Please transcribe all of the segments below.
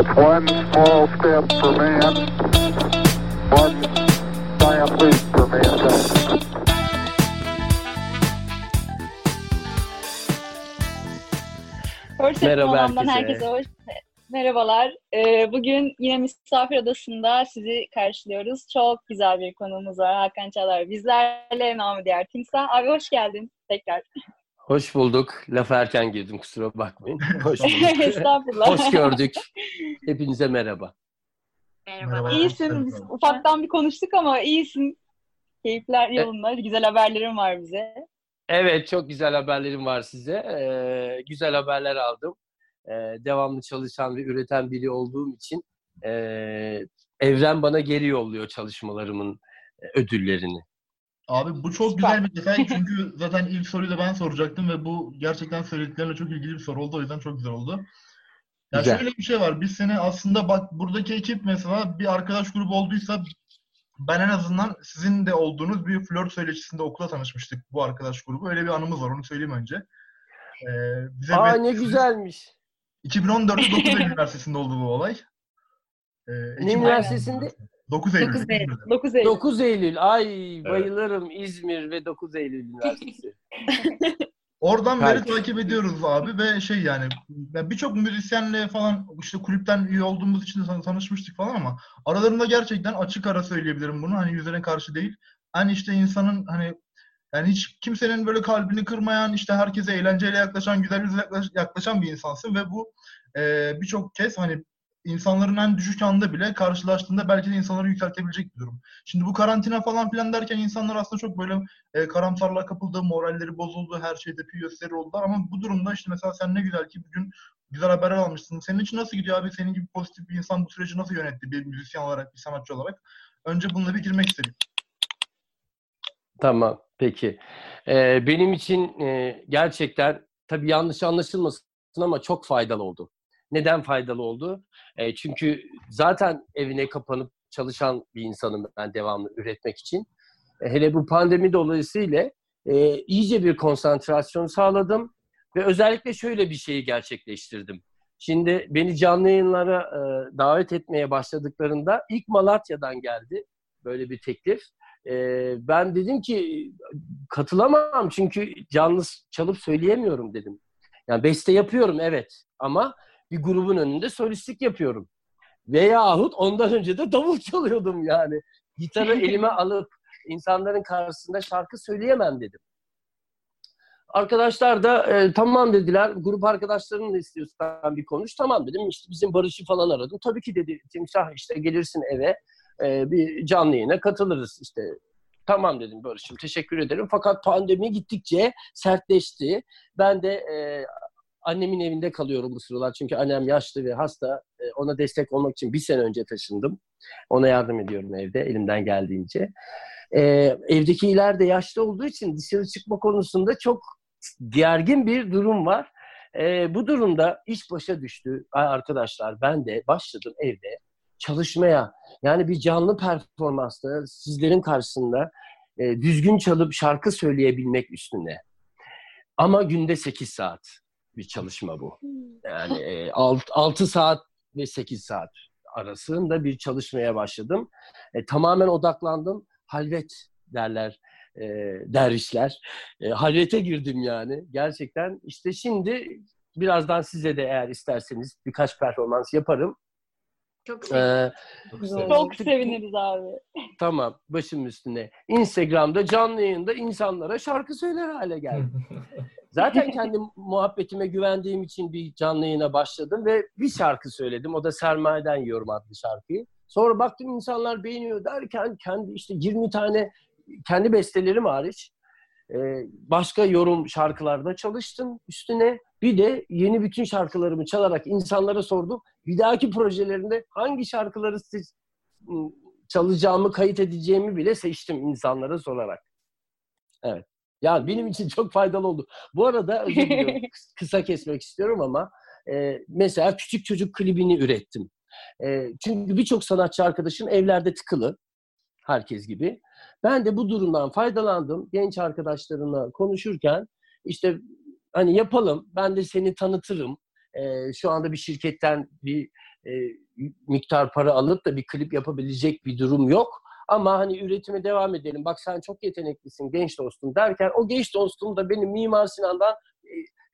It's one small step for man, one giant leap for mankind. First Merhaba Merhaba herkese. herkese hoş Merhabalar. Ee, bugün yine Misafir Odası'nda sizi karşılıyoruz. Çok güzel bir konuğumuz var. Hakan Çalar bizlerle. Namı diğer Timsah. Abi hoş geldin tekrar. Hoş bulduk. Laf erken girdim kusura bakmayın. Hoş bulduk. Estağfurullah. Hoş gördük. Hepinize merhaba. Merhaba. İyisin. Biz ufaktan bir konuştuk ama iyisin. Keyifler yolunda. Güzel haberlerin var bize. Evet çok güzel haberlerim var size. Ee, güzel haberler aldım. Ee, devamlı çalışan ve üreten biri olduğum için e, evren bana geri yolluyor çalışmalarımın e, ödüllerini. Abi bu çok güzel bir detay çünkü zaten ilk soruyu da ben soracaktım ve bu gerçekten söylediklerine çok ilgili bir soru oldu o yüzden çok güzel oldu. Ya Güzel. şöyle bir şey var. Biz seni aslında bak buradaki ekip mesela bir arkadaş grubu olduysa ben en azından sizin de olduğunuz bir flört söyleşisinde okula tanışmıştık bu arkadaş grubu. Öyle bir anımız var onu söyleyeyim önce. Ee, bize Aa ne güzelmiş. 2014'te 9 Eylül Üniversitesi'nde oldu bu olay. Ee, Ne üniversitesinde? 9 Eylül. 9 Eylül. İzmir'de. 9 Eylül. 9 Eylül. Ay bayılırım İzmir ve 9 Eylül Üniversitesi. Oradan beri takip ediyoruz abi ve şey yani ya birçok müzisyenle falan işte kulüpten üye olduğumuz için de tan- tanışmıştık falan ama aralarında gerçekten açık ara söyleyebilirim bunu hani yüzlerine karşı değil. Hani işte insanın hani yani hiç kimsenin böyle kalbini kırmayan işte herkese eğlenceyle yaklaşan güzel yüzle yaklaş- yaklaşan bir insansın ve bu e, birçok kez hani insanların en düşük anda bile karşılaştığında belki de insanları yükseltebilecek bir durum. Şimdi bu karantina falan filan derken insanlar aslında çok böyle e, karamsarlığa kapıldı, moralleri bozuldu, her şey tepki gösteri oldular ama bu durumda işte mesela sen ne güzel ki bugün güzel haberler almışsın. Senin için nasıl gidiyor abi? Senin gibi pozitif bir insan bu süreci nasıl yönetti bir müzisyen olarak, bir sanatçı olarak? Önce bununla bir girmek istedim. Tamam, peki. Ee, benim için e, gerçekten tabii yanlış anlaşılmasın ama çok faydalı oldu. Neden faydalı oldu? E, çünkü zaten evine kapanıp çalışan bir insanım ben devamlı üretmek için. E, hele bu pandemi dolayısıyla e, iyice bir konsantrasyon sağladım ve özellikle şöyle bir şeyi gerçekleştirdim. Şimdi beni canlı yayınlara e, davet etmeye başladıklarında ilk Malatya'dan geldi böyle bir teklif. Ee, ben dedim ki katılamam çünkü canlı çalıp söyleyemiyorum dedim. Yani beste yapıyorum evet ama bir grubun önünde solistlik yapıyorum. Veyahut ondan önce de davul çalıyordum yani. Gitarı elime alıp insanların karşısında şarkı söyleyemem dedim. Arkadaşlar da e, tamam dediler. Grup arkadaşlarının da istiyorsan bir konuş. Tamam dedim. İşte bizim Barış'ı falan aradım. Tabii ki dedi Timsah işte gelirsin eve e, bir canlı yayına katılırız işte. Tamam dedim Barış'ım teşekkür ederim. Fakat pandemi gittikçe sertleşti. Ben de e, annemin evinde kalıyorum bu sıralar. Çünkü annem yaşlı ve hasta. E, ona destek olmak için bir sene önce taşındım. Ona yardım ediyorum evde elimden geldiğince. E, evdekiler de yaşlı olduğu için dışarı çıkma konusunda çok gergin bir durum var. E, bu durumda iş başa düştü arkadaşlar. Ben de başladım evde çalışmaya. Yani bir canlı performansta sizlerin karşısında e, düzgün çalıp şarkı söyleyebilmek üstüne. Ama günde 8 saat bir çalışma bu. Yani e, 6 saat ve 8 saat arasında bir çalışmaya başladım. E, tamamen odaklandım. Halvet derler e, dervişler. E, halvete girdim yani. Gerçekten işte şimdi birazdan size de eğer isterseniz birkaç performans yaparım. Çok Ee, Çok seviniriz abi. tamam başım üstüne. Instagram'da canlı yayında insanlara şarkı söyler hale geldim. Zaten kendi muhabbetime güvendiğim için bir canlı yayına başladım ve bir şarkı söyledim. O da Sermaye'den Yiyorum adlı şarkıyı. Sonra baktım insanlar beğeniyor derken kendi işte 20 tane kendi bestelerim hariç e, başka yorum şarkılarda çalıştım üstüne. Bir de yeni bütün şarkılarımı çalarak insanlara sordum. Bir dahaki projelerinde hangi şarkıları siz ım, çalacağımı, kayıt edeceğimi bile seçtim insanlara sorarak. Evet. Yani benim için çok faydalı oldu. Bu arada özür diliyorum, kıs- kısa kesmek istiyorum ama e, mesela küçük çocuk klibini ürettim. E, çünkü birçok sanatçı arkadaşım evlerde tıkılı. Herkes gibi. Ben de bu durumdan faydalandım. Genç arkadaşlarımla konuşurken işte hani yapalım ben de seni tanıtırım. E, şu anda bir şirketten bir e, miktar para alıp da bir klip yapabilecek bir durum yok. Ama hani üretime devam edelim. Bak sen çok yeteneklisin genç dostum derken o genç dostum da benim Mimar Sinan'dan e,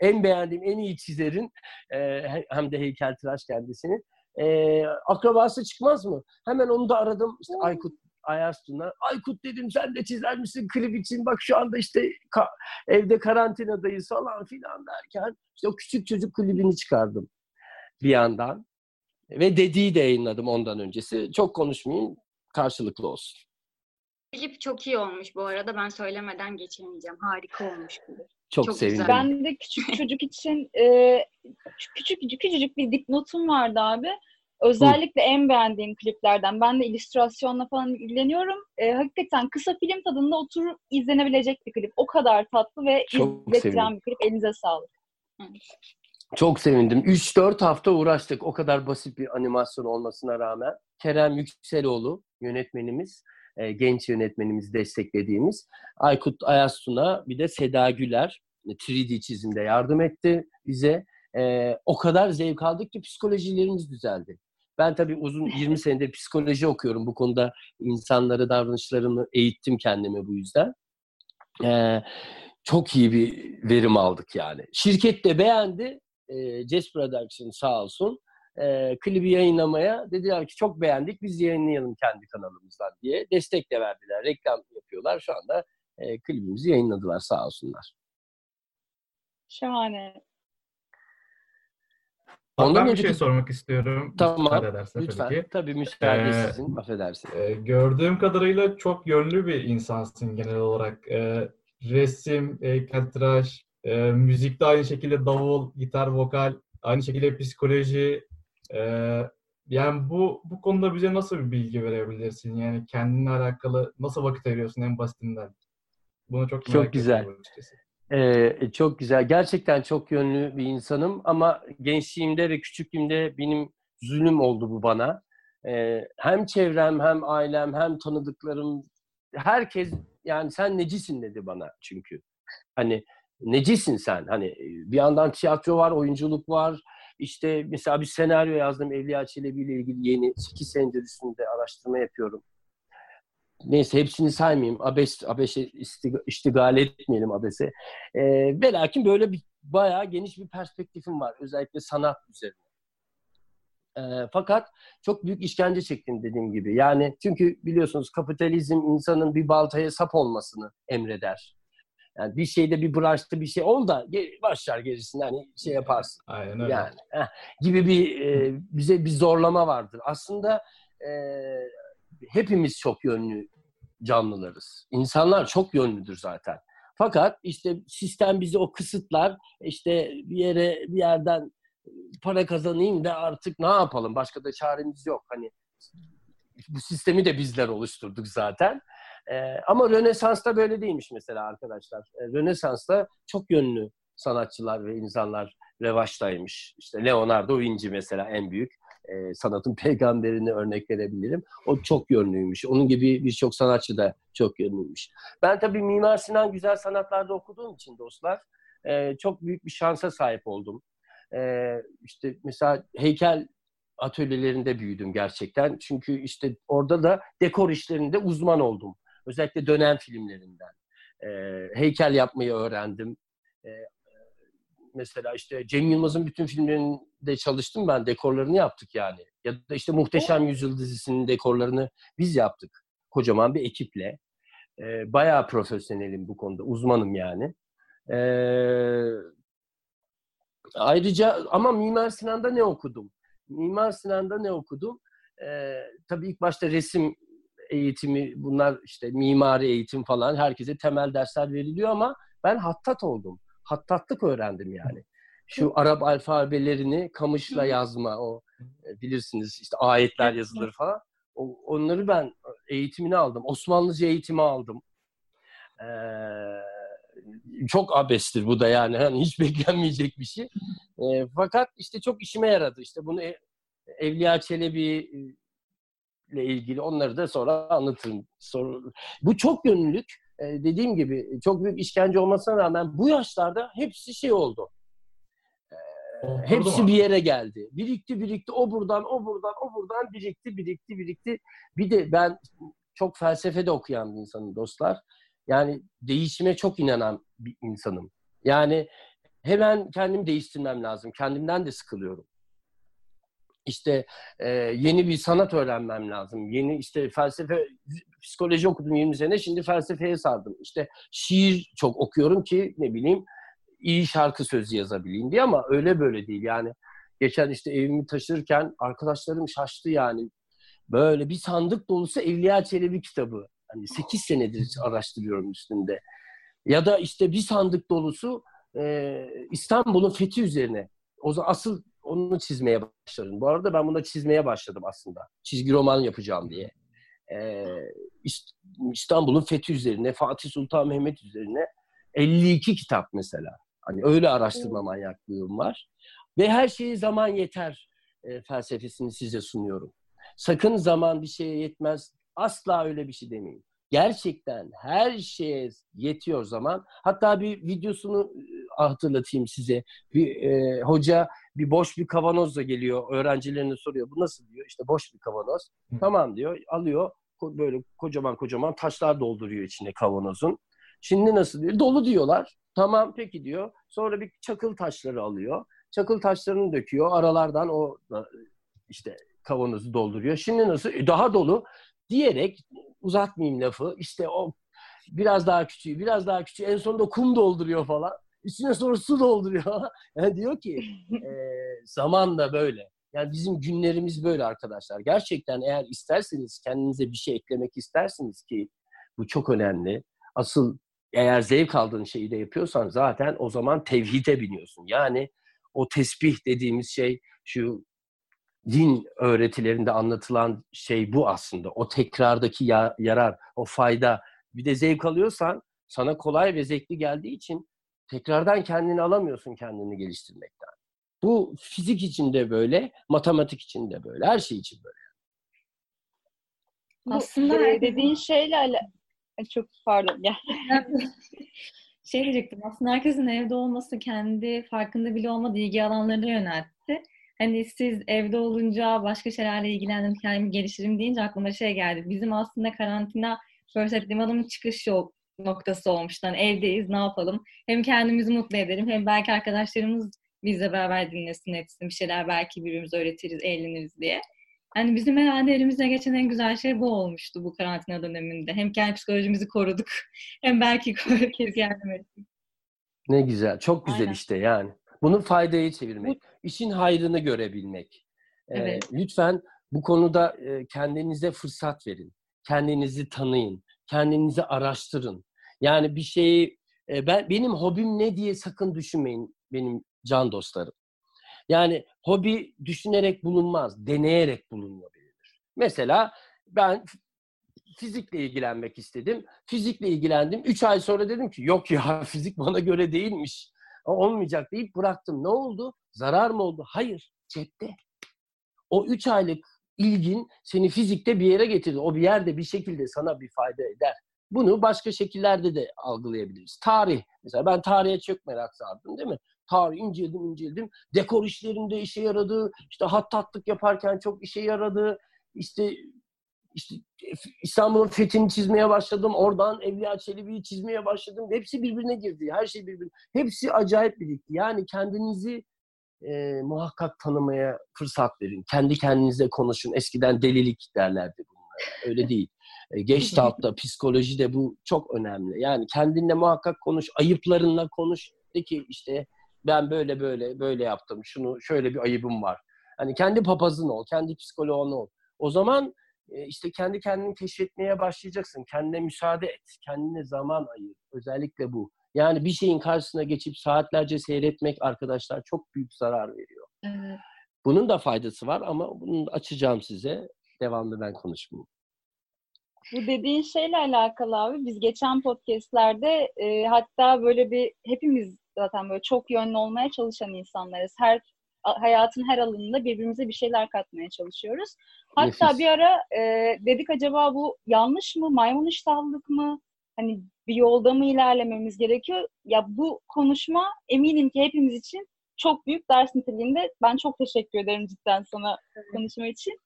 en beğendiğim, en iyi çizerin e, hem de heykeltıraş kendisinin e, akrabası çıkmaz mı? Hemen onu da aradım. İşte Aykut Ayastun'a. Aykut dedim sen de çizer misin klip için? Bak şu anda işte ka- evde karantinadayız falan filan derken işte o küçük çocuk klibini çıkardım bir yandan. Ve dediği de yayınladım ondan öncesi. Çok konuşmayayım, karşılıklı olsun. Klip çok iyi olmuş bu arada. Ben söylemeden geçemeyeceğim. Harika olmuş klip. Çok, Çok sevindim. güzel. Ben de küçük çocuk için e, küçük küçücük bir dipnotum vardı abi. Özellikle en beğendiğim kliplerden. Ben de illüstrasyonla falan ilgileniyorum. E, hakikaten kısa film tadında oturup izlenebilecek bir klip. O kadar tatlı ve Çok sevindim. bir klip. Elinize sağlık. Çok sevindim. 3-4 hafta uğraştık. O kadar basit bir animasyon olmasına rağmen. Kerem Yükseloğlu yönetmenimiz, e, genç yönetmenimiz desteklediğimiz. Aykut Ayastun'a bir de Seda Güler e, 3D çizimde yardım etti bize. E, o kadar zevk aldık ki psikolojilerimiz düzeldi. Ben tabii uzun 20 senedir psikoloji okuyorum. Bu konuda insanları, davranışlarımı eğittim kendime bu yüzden. E, çok iyi bir verim aldık yani. Şirket de beğendi e, Jazz Production sağ olsun e, klibi yayınlamaya dediler ki çok beğendik biz yayınlayalım kendi kanalımızdan diye destek de verdiler. Reklam yapıyorlar şu anda e, klibimizi yayınladılar sağ olsunlar. Şahane. Ondan ben bir önceki- şey sormak istiyorum. Tamam lütfen. tabii Tabii, müsaade Ee, sizin affedersin. Ee, gördüğüm kadarıyla çok yönlü bir insansın genel olarak. Ee, resim, heykeltıraş, e, müzikte aynı şekilde davul, gitar, vokal, aynı şekilde psikoloji. Ee, yani bu bu konuda bize nasıl bir bilgi verebilirsin? Yani kendinle alakalı nasıl vakit ayırıyorsun en basitinden? Bunu çok Çok merak güzel. ediyorum açıkçası. Ee, çok güzel. Gerçekten çok yönlü bir insanım ama gençliğimde ve küçüklüğümde benim zulüm oldu bu bana. Ee, hem çevrem hem ailem hem tanıdıklarım herkes yani sen necisin dedi bana çünkü. Hani necisin sen? Hani bir yandan tiyatro var, oyunculuk var. İşte mesela bir senaryo yazdım Evliya Çelebi ile ilgili yeni 8 senedir üstünde araştırma yapıyorum. Neyse hepsini saymayayım. Abes, istiga- iştigal etmeyelim Abes'e. Ee, ve böyle bir bayağı geniş bir perspektifim var. Özellikle sanat üzerine. Ee, fakat çok büyük işkence çektim dediğim gibi. Yani çünkü biliyorsunuz kapitalizm insanın bir baltaya sap olmasını emreder. Yani bir şeyde bir branşta bir şey ol da başlar gerisini hani şey yaparsın. Aynen öyle. Yani heh, gibi bir e, bize bir zorlama vardır. Aslında e, hepimiz çok yönlü canlılarız. İnsanlar çok yönlüdür zaten. Fakat işte sistem bizi o kısıtlar. İşte bir yere bir yerden para kazanayım da artık ne yapalım? Başka da çaremiz yok. Hani bu sistemi de bizler oluşturduk zaten. Ee, ama Rönesans'ta böyle değilmiş mesela arkadaşlar. Ee, Rönesans'ta çok yönlü sanatçılar ve insanlar revaçtaymış. İşte Leonardo Vinci mesela en büyük e, sanatın peygamberini örnek verebilirim. O çok yönlüymüş. Onun gibi birçok sanatçı da çok yönlüymüş. Ben tabii Mimar Sinan Güzel Sanatlar'da okuduğum için dostlar e, çok büyük bir şansa sahip oldum. E, işte mesela heykel atölyelerinde büyüdüm gerçekten. Çünkü işte orada da dekor işlerinde uzman oldum. Özellikle dönem filmlerinden. E, heykel yapmayı öğrendim. E, mesela işte Cem Yılmaz'ın bütün filmlerinde çalıştım ben. Dekorlarını yaptık yani. Ya da işte Muhteşem Yüzyıl dizisinin dekorlarını biz yaptık. Kocaman bir ekiple. E, bayağı profesyonelim bu konuda. Uzmanım yani. E, ayrıca ama Mimar Sinan'da ne okudum? Mimar Sinan'da ne okudum? E, tabii ilk başta resim eğitimi, bunlar işte mimari eğitim falan herkese temel dersler veriliyor ama ben hattat oldum. Hattatlık öğrendim yani. Şu Arap alfabelerini kamışla yazma, o e, bilirsiniz işte ayetler yazılır falan. O, onları ben eğitimini aldım. Osmanlıca eğitimi aldım. Ee, çok abestir bu da yani. Hani hiç beklenmeyecek bir şey. Ee, fakat işte çok işime yaradı. İşte bunu e- Evliya Çelebi e, ile ilgili onları da sonra anlatırım. Bu çok yönlülük e, dediğim gibi çok büyük işkence olmasına rağmen bu yaşlarda hepsi şey oldu. E, hepsi bir yere geldi. Birikti birikti o buradan o buradan o buradan birikti birikti birikti. Bir de ben çok felsefede okuyan bir insanım dostlar. Yani değişime çok inanan bir insanım. Yani hemen kendimi değiştirmem lazım. Kendimden de sıkılıyorum. İşte e, yeni bir sanat öğrenmem lazım. Yeni işte felsefe, psikoloji okudum 20 sene. Şimdi felsefeye sardım. İşte şiir çok okuyorum ki ne bileyim iyi şarkı sözü yazabileyim diye ama öyle böyle değil. Yani geçen işte evimi taşırken arkadaşlarım şaştı yani. Böyle bir sandık dolusu Evliya Çelebi kitabı. Hani 8 senedir araştırıyorum üstünde. Ya da işte bir sandık dolusu e, İstanbul'un fethi üzerine. O zaman asıl onu çizmeye başladım. Bu arada ben bunu çizmeye başladım aslında. Çizgi roman yapacağım diye. E, İst- İstanbul'un fethi üzerine, Fatih Sultan Mehmet üzerine 52 kitap mesela. Hani öyle araştırma manyaklığım var. Ve her şeye zaman yeter e, felsefesini size sunuyorum. Sakın zaman bir şeye yetmez. Asla öyle bir şey demeyin. Gerçekten her şeye yetiyor zaman. Hatta bir videosunu hatırlatayım size. Bir e, hoca bir boş bir kavanozla geliyor. Öğrencilerine soruyor. Bu nasıl diyor? İşte boş bir kavanoz. Hı. Tamam diyor. Alıyor. Böyle kocaman kocaman taşlar dolduruyor içine kavanozun. Şimdi nasıl diyor? Dolu diyorlar. Tamam peki diyor. Sonra bir çakıl taşları alıyor. Çakıl taşlarını döküyor. Aralardan o da işte kavanozu dolduruyor. Şimdi nasıl? E, daha dolu diyerek uzatmayayım lafı. İşte o biraz daha küçüğü, biraz daha küçüğü. En sonunda kum dolduruyor falan. Üstüne sonra su dolduruyor. Yani diyor ki e, zaman da böyle. Yani bizim günlerimiz böyle arkadaşlar. Gerçekten eğer isterseniz kendinize bir şey eklemek istersiniz ki bu çok önemli. Asıl eğer zevk aldığın şeyi de yapıyorsan zaten o zaman tevhide biniyorsun. Yani o tesbih dediğimiz şey şu din öğretilerinde anlatılan şey bu aslında. O tekrardaki ya- yarar, o fayda. Bir de zevk alıyorsan sana kolay ve zevkli geldiği için tekrardan kendini alamıyorsun kendini geliştirmekten. Bu fizik için de böyle, matematik için de böyle, her şey için böyle. Bu, Aslında e, herkesin- dediğin şeyle ala- Ay, çok pardon gel. şey diyecektim aslında herkesin evde olması kendi farkında bile olmadığı ilgi alanlarına yöneltti. Hani siz evde olunca başka şeylerle ilgilendim, kendimi geliştirim deyince aklıma şey geldi. Bizim aslında karantina First Liman'ın çıkış yol noktası olmuştu. Hani evdeyiz ne yapalım? Hem kendimizi mutlu edelim hem belki arkadaşlarımız bizle beraber dinlesin etsin. Bir şeyler belki birbirimize öğretiriz, eğleniriz diye. Hani bizim herhalde elimize geçen en güzel şey bu olmuştu bu karantina döneminde. Hem kendi psikolojimizi koruduk hem belki herkes yardım ettik. Ne güzel, çok güzel Aynen. işte yani. Bunun faydayı çevirmek, işin hayrını görebilmek. Ee, Evet. lütfen bu konuda e, kendinize fırsat verin. Kendinizi tanıyın, kendinizi araştırın. Yani bir şeyi e, ben benim hobim ne diye sakın düşünmeyin benim can dostlarım. Yani hobi düşünerek bulunmaz, deneyerek bulunabilir. Mesela ben fizikle ilgilenmek istedim. Fizikle ilgilendim. Üç ay sonra dedim ki yok ya fizik bana göre değilmiş. Olmayacak deyip bıraktım. Ne oldu? Zarar mı oldu? Hayır. Cepte. O üç aylık ilgin seni fizikte bir yere getirdi. O bir yerde bir şekilde sana bir fayda eder. Bunu başka şekillerde de algılayabiliriz. Tarih. Mesela ben tarihe çok merak sardım değil mi? Tarih inceledim inceledim. Dekor işlerinde işe yaradı. İşte hattatlık yaparken çok işe yaradı. İşte işte İstanbul'un fethini çizmeye başladım. Oradan Evliya Çelebi'yi çizmeye başladım. Hepsi birbirine girdi. Her şey birbirine. Hepsi acayip birlikte. Yani kendinizi e, muhakkak tanımaya fırsat verin. Kendi kendinize konuşun. Eskiden delilik derlerdi bunlara. Öyle değil. E, Gestalt'ta, psikolojide bu çok önemli. Yani kendinle muhakkak konuş. Ayıplarınla konuş. De ki işte ben böyle böyle böyle yaptım. Şunu şöyle bir ayıbım var. Hani kendi papazın ol, kendi psikoloğun ol. O zaman e, işte kendi kendini keşfetmeye başlayacaksın. Kendine müsaade et. Kendine zaman ayır. Özellikle bu. Yani bir şeyin karşısına geçip saatlerce seyretmek arkadaşlar çok büyük zarar veriyor. Evet. Bunun da faydası var ama bunu açacağım size. Devamlı ben konuşmayayım. Bu dediğin şeyle alakalı abi biz geçen podcastlerde e, hatta böyle bir hepimiz zaten böyle çok yönlü olmaya çalışan insanlarız. Her hayatın her alanında birbirimize bir şeyler katmaya çalışıyoruz. Hatta Nefis. bir ara e, dedik acaba bu yanlış mı? Maymun iştahlılık mı? Hani bir yolda mı ilerlememiz gerekiyor? Ya bu konuşma eminim ki hepimiz için çok büyük ders niteliğinde. Ben çok teşekkür ederim cidden sana konuşma için.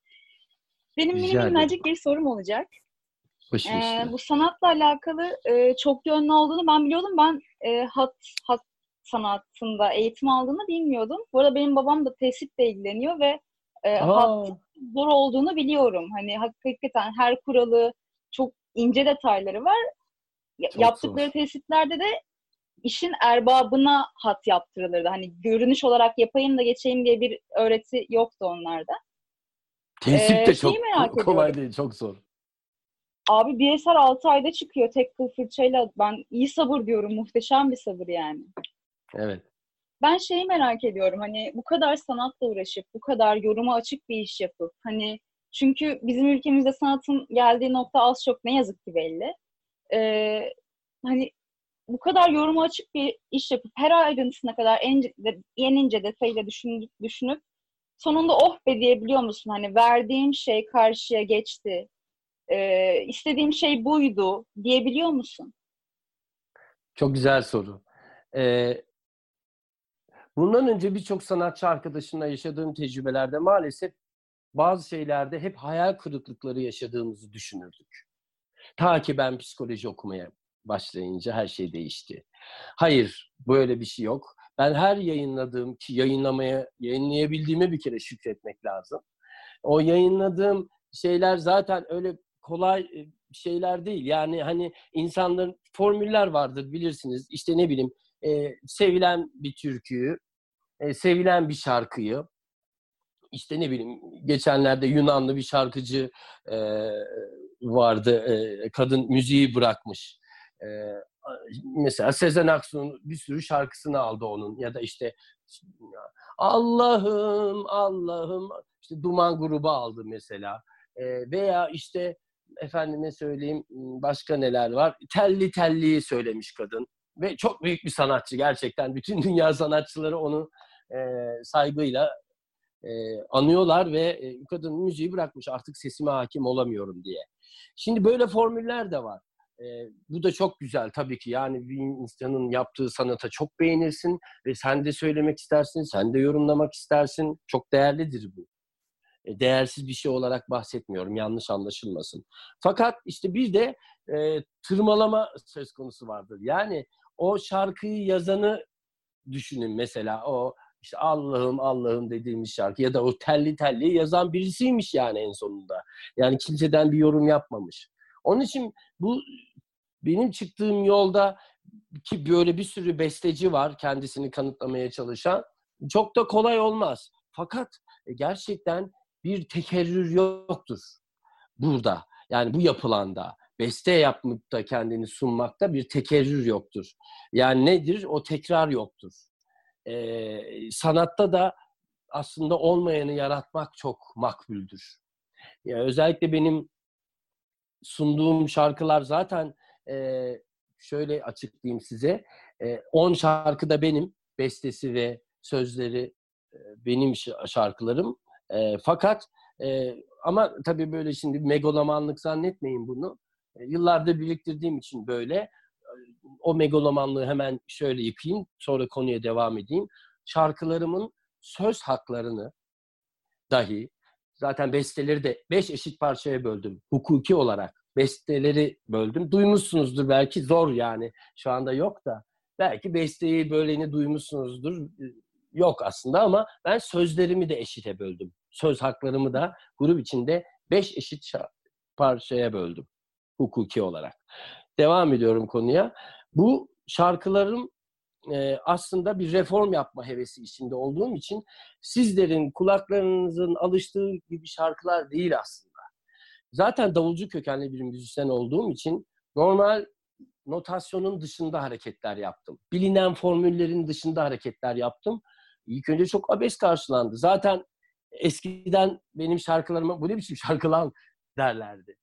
Benim Rica mini ederim. minnacık bir sorum olacak. Ee, bu sanatla alakalı e, çok yönlü olduğunu ben biliyordum. Ben e, hat, hat sanatında eğitim aldığını bilmiyordum. Bu arada benim babam da tesitle ilgileniyor ve e, hat Aa, zor olduğunu biliyorum. Hani hakikaten her kuralı çok ince detayları var. Çok Yaptıkları zor. tesitlerde de işin erbabına hat yaptırılırdı. Hani görünüş olarak yapayım da geçeyim diye bir öğreti yoktu onlarda. tesip Ee, de şeyi çok merak kolay ediyorum. değil, çok zor. Abi bir eser 6 ayda çıkıyor tek kıl fırçayla. Ben iyi sabır diyorum. Muhteşem bir sabır yani. Evet. Ben şeyi merak ediyorum. Hani bu kadar sanatla uğraşıp, bu kadar yoruma açık bir iş yapıp, hani çünkü bizim ülkemizde sanatın geldiği nokta az çok ne yazık ki belli. Ee, hani bu kadar yoruma açık bir iş yapıp her ayrıntısına kadar en, en ince detayıyla düşün, düşünüp sonunda oh be diyebiliyor musun? Hani verdiğim şey karşıya geçti. Ee, istediğim şey buydu diyebiliyor musun? Çok güzel soru. Ee, bundan önce birçok sanatçı arkadaşımla yaşadığım tecrübelerde maalesef bazı şeylerde hep hayal kırıklıkları yaşadığımızı düşünürdük. Ta ki ben psikoloji okumaya başlayınca her şey değişti. Hayır, böyle bir şey yok. Ben her yayınladığım ki yayınlamaya, yayınlayabildiğime bir kere şükretmek lazım. O yayınladığım şeyler zaten öyle kolay şeyler değil. Yani hani insanların formüller vardır bilirsiniz. İşte ne bileyim e, sevilen bir türküyü, e, sevilen bir şarkıyı, işte ne bileyim geçenlerde Yunanlı bir şarkıcı e, vardı. kadın müziği bırakmış. Mesela Sezen Aksu'nun bir sürü şarkısını aldı onun ya da işte Allah'ım Allah'ım işte Duman grubu aldı mesela. Veya işte efendime söyleyeyim başka neler var? Telli telliyi söylemiş kadın. Ve çok büyük bir sanatçı gerçekten. Bütün dünya sanatçıları onu saygıyla anıyorlar ve kadın müziği bırakmış artık sesime hakim olamıyorum diye. Şimdi böyle formüller de var. E, bu da çok güzel tabii ki. Yani bir insanın yaptığı sanata çok beğenirsin ve sen de söylemek istersin, sen de yorumlamak istersin. Çok değerlidir bu. E, değersiz bir şey olarak bahsetmiyorum. Yanlış anlaşılmasın. Fakat işte bir de e, tırmalama söz konusu vardır. Yani o şarkıyı yazanı düşünün mesela o işte Allah'ım Allah'ım dediğimiz şarkı ya da o telli telli yazan birisiymiş yani en sonunda. Yani kimseden bir yorum yapmamış. Onun için bu benim çıktığım yolda ki böyle bir sürü besteci var kendisini kanıtlamaya çalışan. Çok da kolay olmaz. Fakat e, gerçekten bir tekerrür yoktur burada. Yani bu yapılanda beste yapıp da kendini sunmakta bir tekerrür yoktur. Yani nedir? O tekrar yoktur. Ee, sanatta da aslında olmayanı yaratmak çok makbuldür. Yani özellikle benim sunduğum şarkılar zaten e, şöyle açıklayayım size. 10 e, şarkı da benim, bestesi ve sözleri e, benim şarkılarım. E, fakat e, ama tabii böyle şimdi megalomanlık zannetmeyin bunu. E, yıllardır biriktirdiğim için böyle. O megalomanlığı hemen şöyle yıkayayım, sonra konuya devam edeyim. Şarkılarımın söz haklarını dahi, zaten besteleri de beş eşit parçaya böldüm. Hukuki olarak besteleri böldüm. Duymuşsunuzdur belki, zor yani. Şu anda yok da. Belki besteyi böleni duymuşsunuzdur. Yok aslında ama ben sözlerimi de eşite böldüm. Söz haklarımı da grup içinde beş eşit parçaya böldüm. Hukuki olarak. Devam ediyorum konuya. Bu şarkılarım e, aslında bir reform yapma hevesi içinde olduğum için sizlerin kulaklarınızın alıştığı gibi şarkılar değil aslında. Zaten davulcu kökenli bir müzisyen olduğum için normal notasyonun dışında hareketler yaptım. Bilinen formüllerin dışında hareketler yaptım. İlk önce çok abes karşılandı. Zaten eskiden benim şarkılarıma bu ne biçim şarkı lan derlerdi.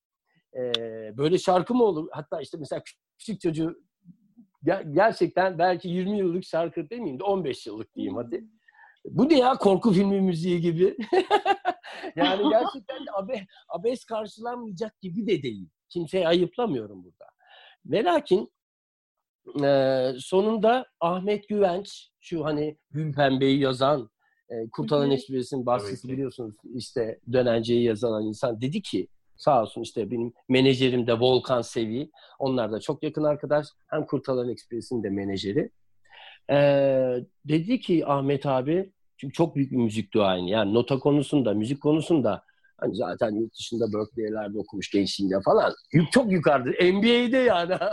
Ee, böyle şarkı mı olur? Hatta işte mesela küçük çocuğu gerçekten belki 20 yıllık şarkı demeyeyim de 15 yıllık diyeyim hadi. Bu ne ya korku filmi müziği gibi. yani gerçekten abe, abes karşılanmayacak gibi de değil. Kimseye ayıplamıyorum burada. Ve lakin Ee, sonunda Ahmet Güvenç, şu hani Gün Pembe'yi yazan, e, Kurtalan Hı hı. Ekspres'in baskısı Tabii ki. biliyorsunuz işte Dönence'yi yazan insan dedi ki sağ olsun işte benim menajerim de Volkan Sevi. Onlar da çok yakın arkadaş. Hem Kurtalan Ekspres'in de menajeri. Ee, dedi ki Ahmet abi çünkü çok büyük bir müzik duayeni. Yani nota konusunda, müzik konusunda hani zaten yurt dışında Berkeley'lerde okumuş gençliğinde falan. Yük- Çok yukarıda. NBA'de yani.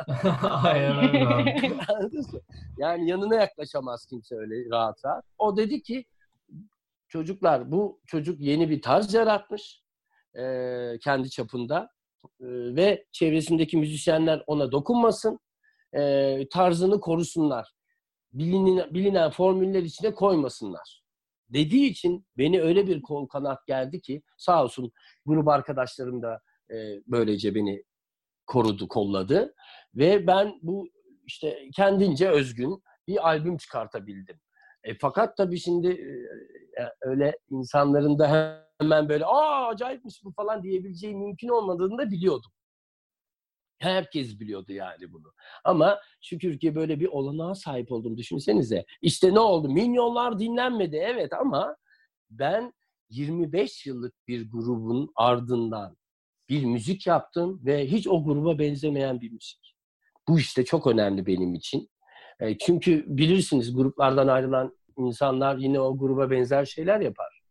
Yani yanına yaklaşamaz kimse öyle rahat rahat. O dedi ki çocuklar bu çocuk yeni bir tarz yaratmış e, kendi çapında. E, ve çevresindeki müzisyenler ona dokunmasın e, tarzını korusunlar. Bilinen, bilinen formüller içine koymasınlar. Dediği için beni öyle bir kol kanat geldi ki sağ olsun grup arkadaşlarım da e, böylece beni korudu, kolladı. Ve ben bu işte kendince özgün bir albüm çıkartabildim. E, fakat tabii şimdi e, öyle insanların da hemen böyle aa acayipmiş bu falan diyebileceği mümkün olmadığını da biliyordum. Herkes biliyordu yani bunu. Ama şükür ki böyle bir olanağa sahip oldum düşünsenize. İşte ne oldu? Milyonlar dinlenmedi evet ama ben 25 yıllık bir grubun ardından bir müzik yaptım ve hiç o gruba benzemeyen bir müzik. Bu işte çok önemli benim için. E, çünkü bilirsiniz gruplardan ayrılan insanlar yine o gruba benzer şeyler yapar.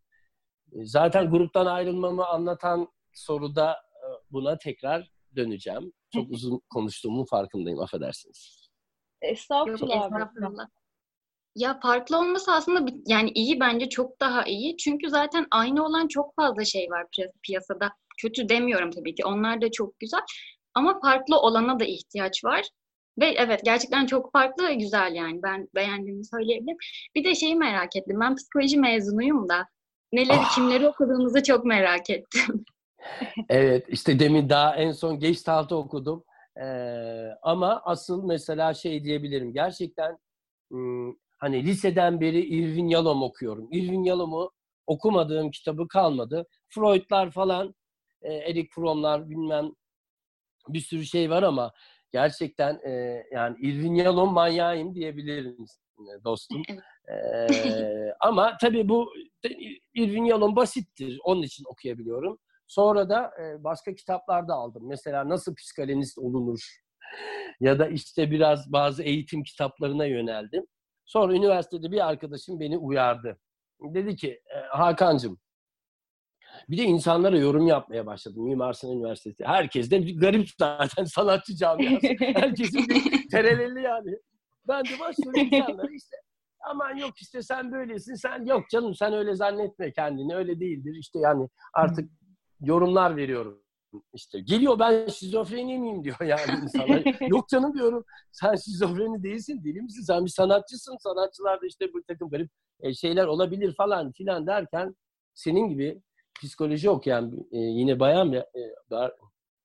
E, zaten gruptan ayrılmamı anlatan soruda e, buna tekrar döneceğim. Çok uzun konuştuğumun farkındayım, affedersiniz. Yok Estağfurullah estağfurullah. Ya farklı olması aslında yani iyi bence çok daha iyi. Çünkü zaten aynı olan çok fazla şey var piya- piyasada. Kötü demiyorum tabii ki. Onlar da çok güzel. Ama farklı olana da ihtiyaç var. Ve evet gerçekten çok farklı ve güzel yani. Ben beğendiğimi söyleyebilirim. Bir de şeyi merak ettim. Ben psikoloji mezunuyum da neleri Ah. kimleri okuduğumuzu çok merak ettim. Evet, işte demin daha en son Gestalt'ı okudum. Ee, ama asıl mesela şey diyebilirim. Gerçekten ım, hani liseden beri Irving Yalom okuyorum. Irving Yalom'u okumadığım kitabı kalmadı. Freud'lar falan, e, Eric Fromm'lar bilmem bir sürü şey var ama gerçekten e, yani Irving Yalom manyağıyım diyebilirim e, dostum. Evet. Ee, ama tabii bu Irving Yalom basittir. Onun için okuyabiliyorum. Sonra da e, başka kitaplar da aldım. Mesela nasıl psikanalist olunur ya da işte biraz bazı eğitim kitaplarına yöneldim. Sonra üniversitede bir arkadaşım beni uyardı. Dedi ki e, Hakan'cığım bir de insanlara yorum yapmaya başladım. Mimar Sinan Üniversitesi. Herkes de garip zaten sanatçı camiası. Herkesin bir tereleli yani. Ben de başlıyorum insanlara işte. Aman yok işte sen böylesin sen yok canım sen öyle zannetme kendini öyle değildir. İşte yani artık yorumlar veriyorum işte. Geliyor ben şizofreni miyim diyor yani insanlar. yok canım diyorum sen şizofreni değilsin deli misin? Sen bir sanatçısın sanatçılarda işte bu takım garip e, şeyler olabilir falan filan derken senin gibi psikoloji okuyan e, yine bayan ya- e, ba-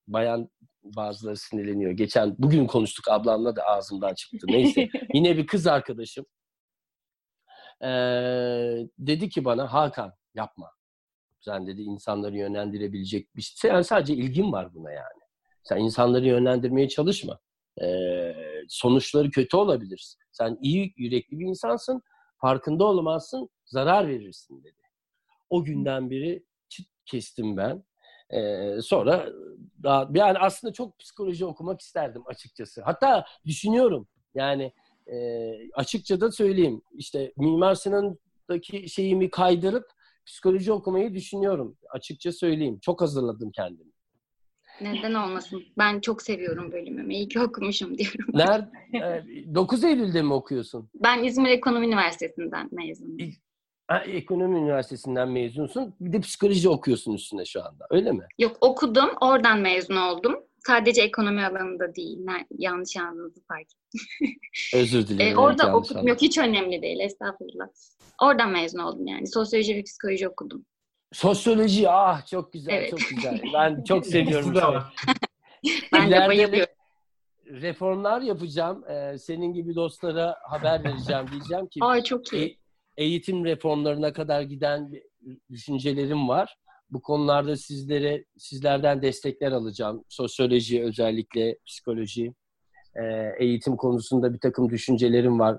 bayan bazıları sinirleniyor. Geçen bugün konuştuk ablamla da ağzımdan çıktı. Neyse. Yine bir kız arkadaşım e, dedi ki bana Hakan yapma. Sen dedi insanları yönlendirebilecek bir şey. Sen sadece ilgin var buna yani. Sen insanları yönlendirmeye çalışma. E, sonuçları kötü olabilir. Sen iyi yürekli bir insansın. Farkında olamazsın. Zarar verirsin dedi. O günden beri çıt kestim ben. Ee, sonra daha, yani aslında çok psikoloji okumak isterdim açıkçası. Hatta düşünüyorum yani e, açıkça da söyleyeyim. İşte Mimar Sinan'daki şeyimi kaydırıp psikoloji okumayı düşünüyorum. Açıkça söyleyeyim. Çok hazırladım kendimi. Neden olmasın? Ben çok seviyorum bölümümü. İyi ki okumuşum diyorum. Nerede? e, 9 Eylül'de mi okuyorsun? Ben İzmir Ekonomi Üniversitesi'nden mezunum. Ekonomi Üniversitesi'nden mezunsun. Bir de psikoloji okuyorsun üstüne şu anda. Öyle mi? Yok okudum, oradan mezun oldum. Sadece ekonomi alanında değil. Yanlış anladınız fark ettim. Özür dilerim. orada yanlış okudum. anladım. Yok hiç önemli değil. Estağfurullah. Oradan mezun oldum yani. Sosyoloji ve psikoloji okudum. Sosyoloji ah çok güzel Evet. çok güzel. Ben çok seviyorum. Ben de bayılıyorum. reformlar yapacağım. Ee, senin gibi dostlara haber vereceğim diyeceğim ki Ay çok iyi. Eğitim reformlarına kadar giden düşüncelerim var. Bu konularda sizlere sizlerden destekler alacağım. Sosyoloji özellikle psikoloji. E, eğitim konusunda bir takım düşüncelerim var.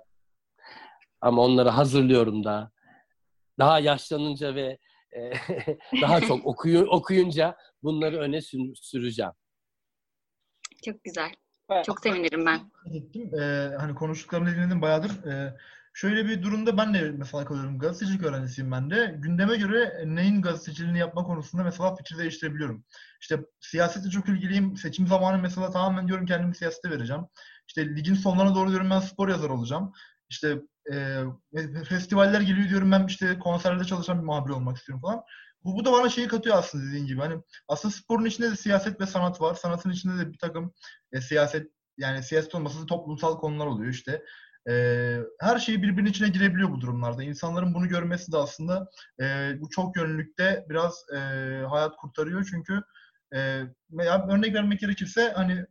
Ama onları hazırlıyorum da. Daha yaşlanınca ve e, daha çok okuyu, okuyunca bunları öne sür- süreceğim. Çok güzel. Evet. Çok sevinirim ben. ettim. Ee, hani konuştuklarını dinledim bayağıdır. Ee, şöyle bir durumda ben de mesela kalıyorum. Gazetecilik öğrencisiyim ben de. Gündeme göre neyin gazeteciliğini yapma konusunda mesela fikir değiştirebiliyorum. İşte siyasetle çok ilgiliyim. Seçim zamanı mesela tamamen diyorum kendimi siyasete vereceğim. İşte ligin sonlarına doğru diyorum ben spor yazarı olacağım. İşte e, festivaller geliyor diyorum ben işte konserlerde çalışan bir muhabir olmak istiyorum falan. Bu, bu da bana şeyi katıyor aslında dediğin gibi. Hani aslında sporun içinde de siyaset ve sanat var. Sanatın içinde de bir takım e, siyaset yani siyaset olmasa da toplumsal konular oluyor işte. Ee, her şey birbirinin içine girebiliyor bu durumlarda. İnsanların bunu görmesi de aslında e, bu çok yönlülükte biraz e, hayat kurtarıyor. Çünkü e, örnek vermek gerekirse hani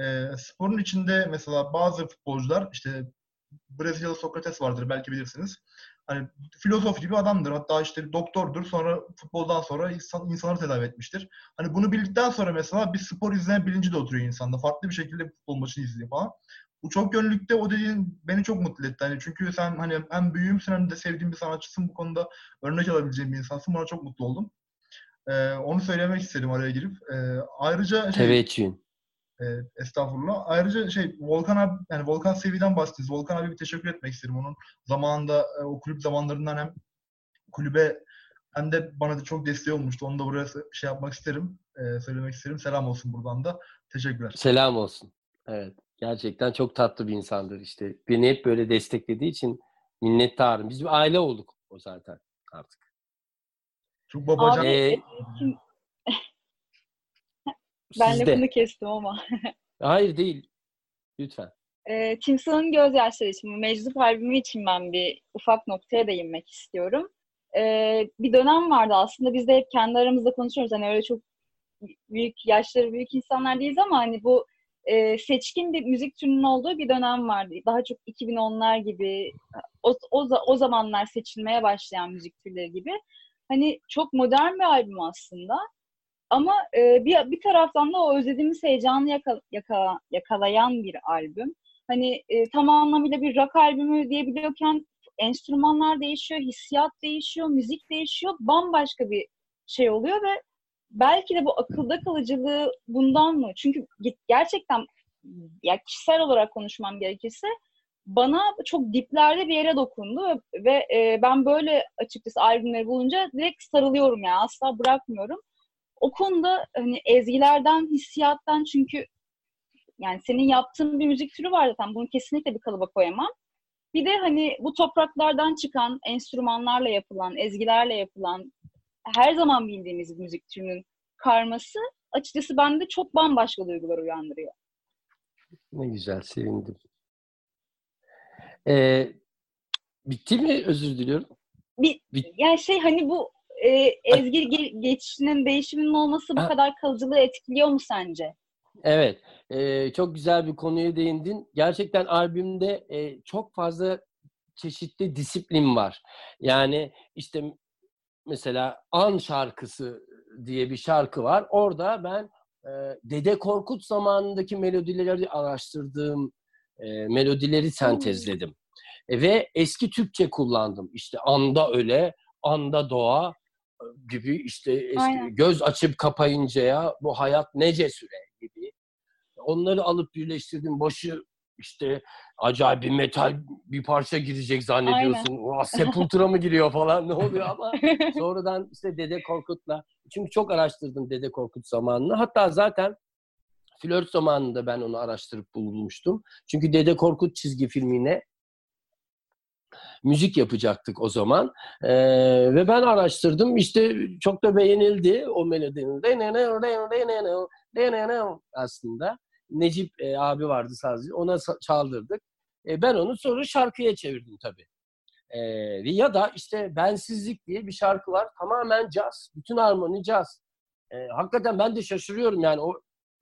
e, sporun içinde mesela bazı futbolcular işte Brezilyalı Sokrates vardır belki bilirsiniz. Hani filozof gibi adamdır. Hatta işte doktordur. Sonra futboldan sonra insan, insanları tedavi etmiştir. Hani bunu bildikten sonra mesela bir spor izleme bilinci de oturuyor insanda. Farklı bir şekilde futbol maçını izliyor falan. Bu çok yönlülükte o dediğin beni çok mutlu etti. Hani çünkü sen hani hem büyüğümsün hem de sevdiğim bir sanatçısın. Bu konuda örnek alabileceğim bir insansın. Buna çok mutlu oldum. Ee, onu söylemek istedim araya girip. Ee, ayrıca şey, Teveccühün. e, estağfurullah. Ayrıca şey Volkan abi yani Volkan Sevi'den bahsettiniz. Volkan abi bir teşekkür etmek isterim. Onun zamanında e, o kulüp zamanlarından hem kulübe hem de bana da çok desteği olmuştu. Onu da buraya şey yapmak isterim. e, söylemek isterim. Selam olsun buradan da. Teşekkürler. Selam olsun. Evet. Gerçekten çok tatlı bir insandır işte. Beni hep böyle desteklediği için minnettarım. Biz bir aile olduk o zaten artık. Çok babacan. Abi, Ee, kim- ben Sizde. lafını kestim ama. Hayır değil. Lütfen. E, Timsah'ın gözyaşları için, bu meczup albümü için ben bir ufak noktaya değinmek istiyorum. E, bir dönem vardı aslında biz de hep kendi aramızda konuşuyoruz. Hani öyle çok büyük, yaşları büyük insanlar değiliz ama hani bu e, seçkin bir müzik türünün olduğu bir dönem vardı. Daha çok 2010'lar gibi, o, o, o zamanlar seçilmeye başlayan müzik türleri gibi. Hani çok modern bir albüm aslında. Ama e, bir, bir taraftan da o özlediğimiz heyecanı yaka, yaka- yakalayan bir albüm. Hani e, tam anlamıyla bir rock albümü diyebiliyorken enstrümanlar değişiyor, hissiyat değişiyor, müzik değişiyor. Bambaşka bir şey oluyor ve belki de bu akılda kalıcılığı bundan mı? Çünkü ge- gerçekten ya kişisel olarak konuşmam gerekirse bana çok diplerde bir yere dokundu ve, e, ben böyle açıkçası albümleri bulunca direkt sarılıyorum yani asla bırakmıyorum. O konuda hani ezgilerden, hissiyattan çünkü yani senin yaptığın bir müzik türü var zaten. Bunu kesinlikle bir kalıba koyamam. Bir de hani bu topraklardan çıkan enstrümanlarla yapılan, ezgilerle yapılan her zaman bildiğimiz müzik türünün karması açıkçası bende çok bambaşka duygular uyandırıyor. Ne güzel, sevindim. Ee, bitti mi? Özür diliyorum. Bir, Bit- yani şey hani bu e, ezgi ge- geçişinin, değişiminin olması bu Ha. kadar kalıcılığı etkiliyor mu sence? Evet, e, çok güzel bir konuya değindin. Gerçekten albümde e, çok fazla çeşitli disiplin var. Yani işte mesela An şarkısı diye bir şarkı var. Orada ben e, Dede Korkut zamanındaki melodileri araştırdığım e, melodileri sentezledim. E, ve eski Türkçe kullandım. İşte anda öle, anda doğa e, gibi işte eski, Aynen. göz açıp kapayıncaya bu hayat nece süre gibi. Onları alıp birleştirdim. Başı işte acayip bir metal bir parça girecek zannediyorsun. Ulan Sepultura mı giriyor falan ne oluyor ama sonradan işte Dede Korkut'la çünkü çok araştırdım Dede Korkut zamanını. Hatta zaten flört zamanında ben onu araştırıp bulmuştum. Çünkü Dede Korkut çizgi filmine müzik yapacaktık o zaman. Ee, ve ben araştırdım. İşte çok da beğenildi o melodinin. Aslında. Necip e, abi vardı sazcı. Ona çaldırdık. E, ben onu sonra şarkıya çevirdim tabii. E, ya da işte Bensizlik diye bir şarkı var. Tamamen caz. Bütün harmoni caz. E, hakikaten ben de şaşırıyorum yani o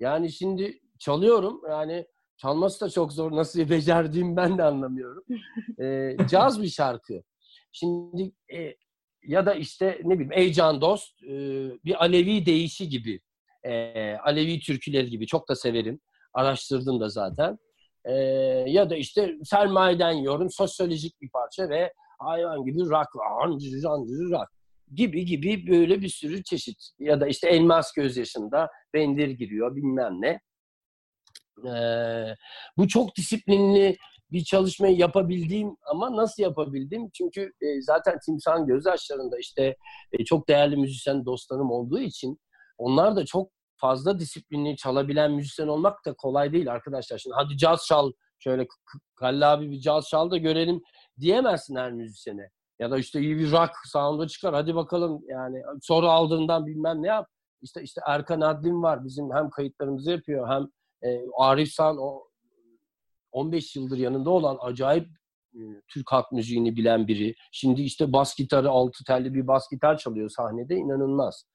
yani şimdi çalıyorum yani çalması da çok zor. Nasıl becerdiğimi ben de anlamıyorum. E, caz bir şarkı. Şimdi e, ya da işte ne bileyim Ey Can Dost e, bir Alevi deyişi gibi. E, Alevi türküleri gibi çok da severim. Araştırdım da zaten. Ee, ya da işte sermayeden yiyorum sosyolojik bir parça ve hayvan gibi rock, ancır ancır gibi gibi böyle bir sürü çeşit. Ya da işte elmas gözyaşında bendir giriyor bilmem ne. Ee, bu çok disiplinli bir çalışmayı yapabildiğim ama nasıl yapabildim? Çünkü e, zaten Timsah'ın gözyaşlarında işte e, çok değerli müzisyen dostlarım olduğu için onlar da çok fazla disiplinli çalabilen müzisyen olmak da kolay değil arkadaşlar. Şimdi hadi caz çal şöyle Kalli abi bir caz çal da görelim diyemezsin her müzisyene. Ya da işte iyi bir rock sound'a çıkar hadi bakalım yani soru aldığından bilmem ne yap. İşte işte Erkan Adlim var bizim hem kayıtlarımızı yapıyor hem e, Arif San o 15 yıldır yanında olan acayip e, Türk halk müziğini bilen biri. Şimdi işte bas gitarı altı telli bir bas gitar çalıyor sahnede inanılmaz.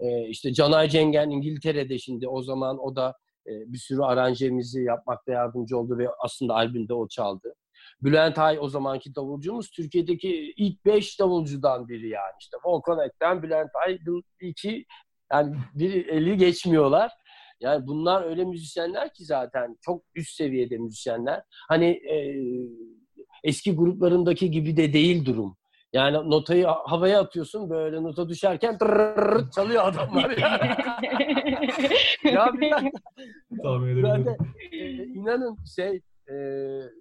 E, işte Canay Cengen İngiltere'de şimdi o zaman o da bir sürü aranjemizi yapmakta yardımcı oldu ve aslında albümde o çaldı. Bülent Ay o zamanki davulcumuz Türkiye'deki ilk beş davulcudan biri yani işte Volkan Ekten, Bülent Ay iki yani bir eli geçmiyorlar. Yani bunlar öyle müzisyenler ki zaten çok üst seviyede müzisyenler. Hani e, eski gruplarındaki gibi de değil durum. Yani notayı havaya atıyorsun böyle nota düşerken tırrrr çalıyor adamlar. ya ben, ben de e, inanın şey e,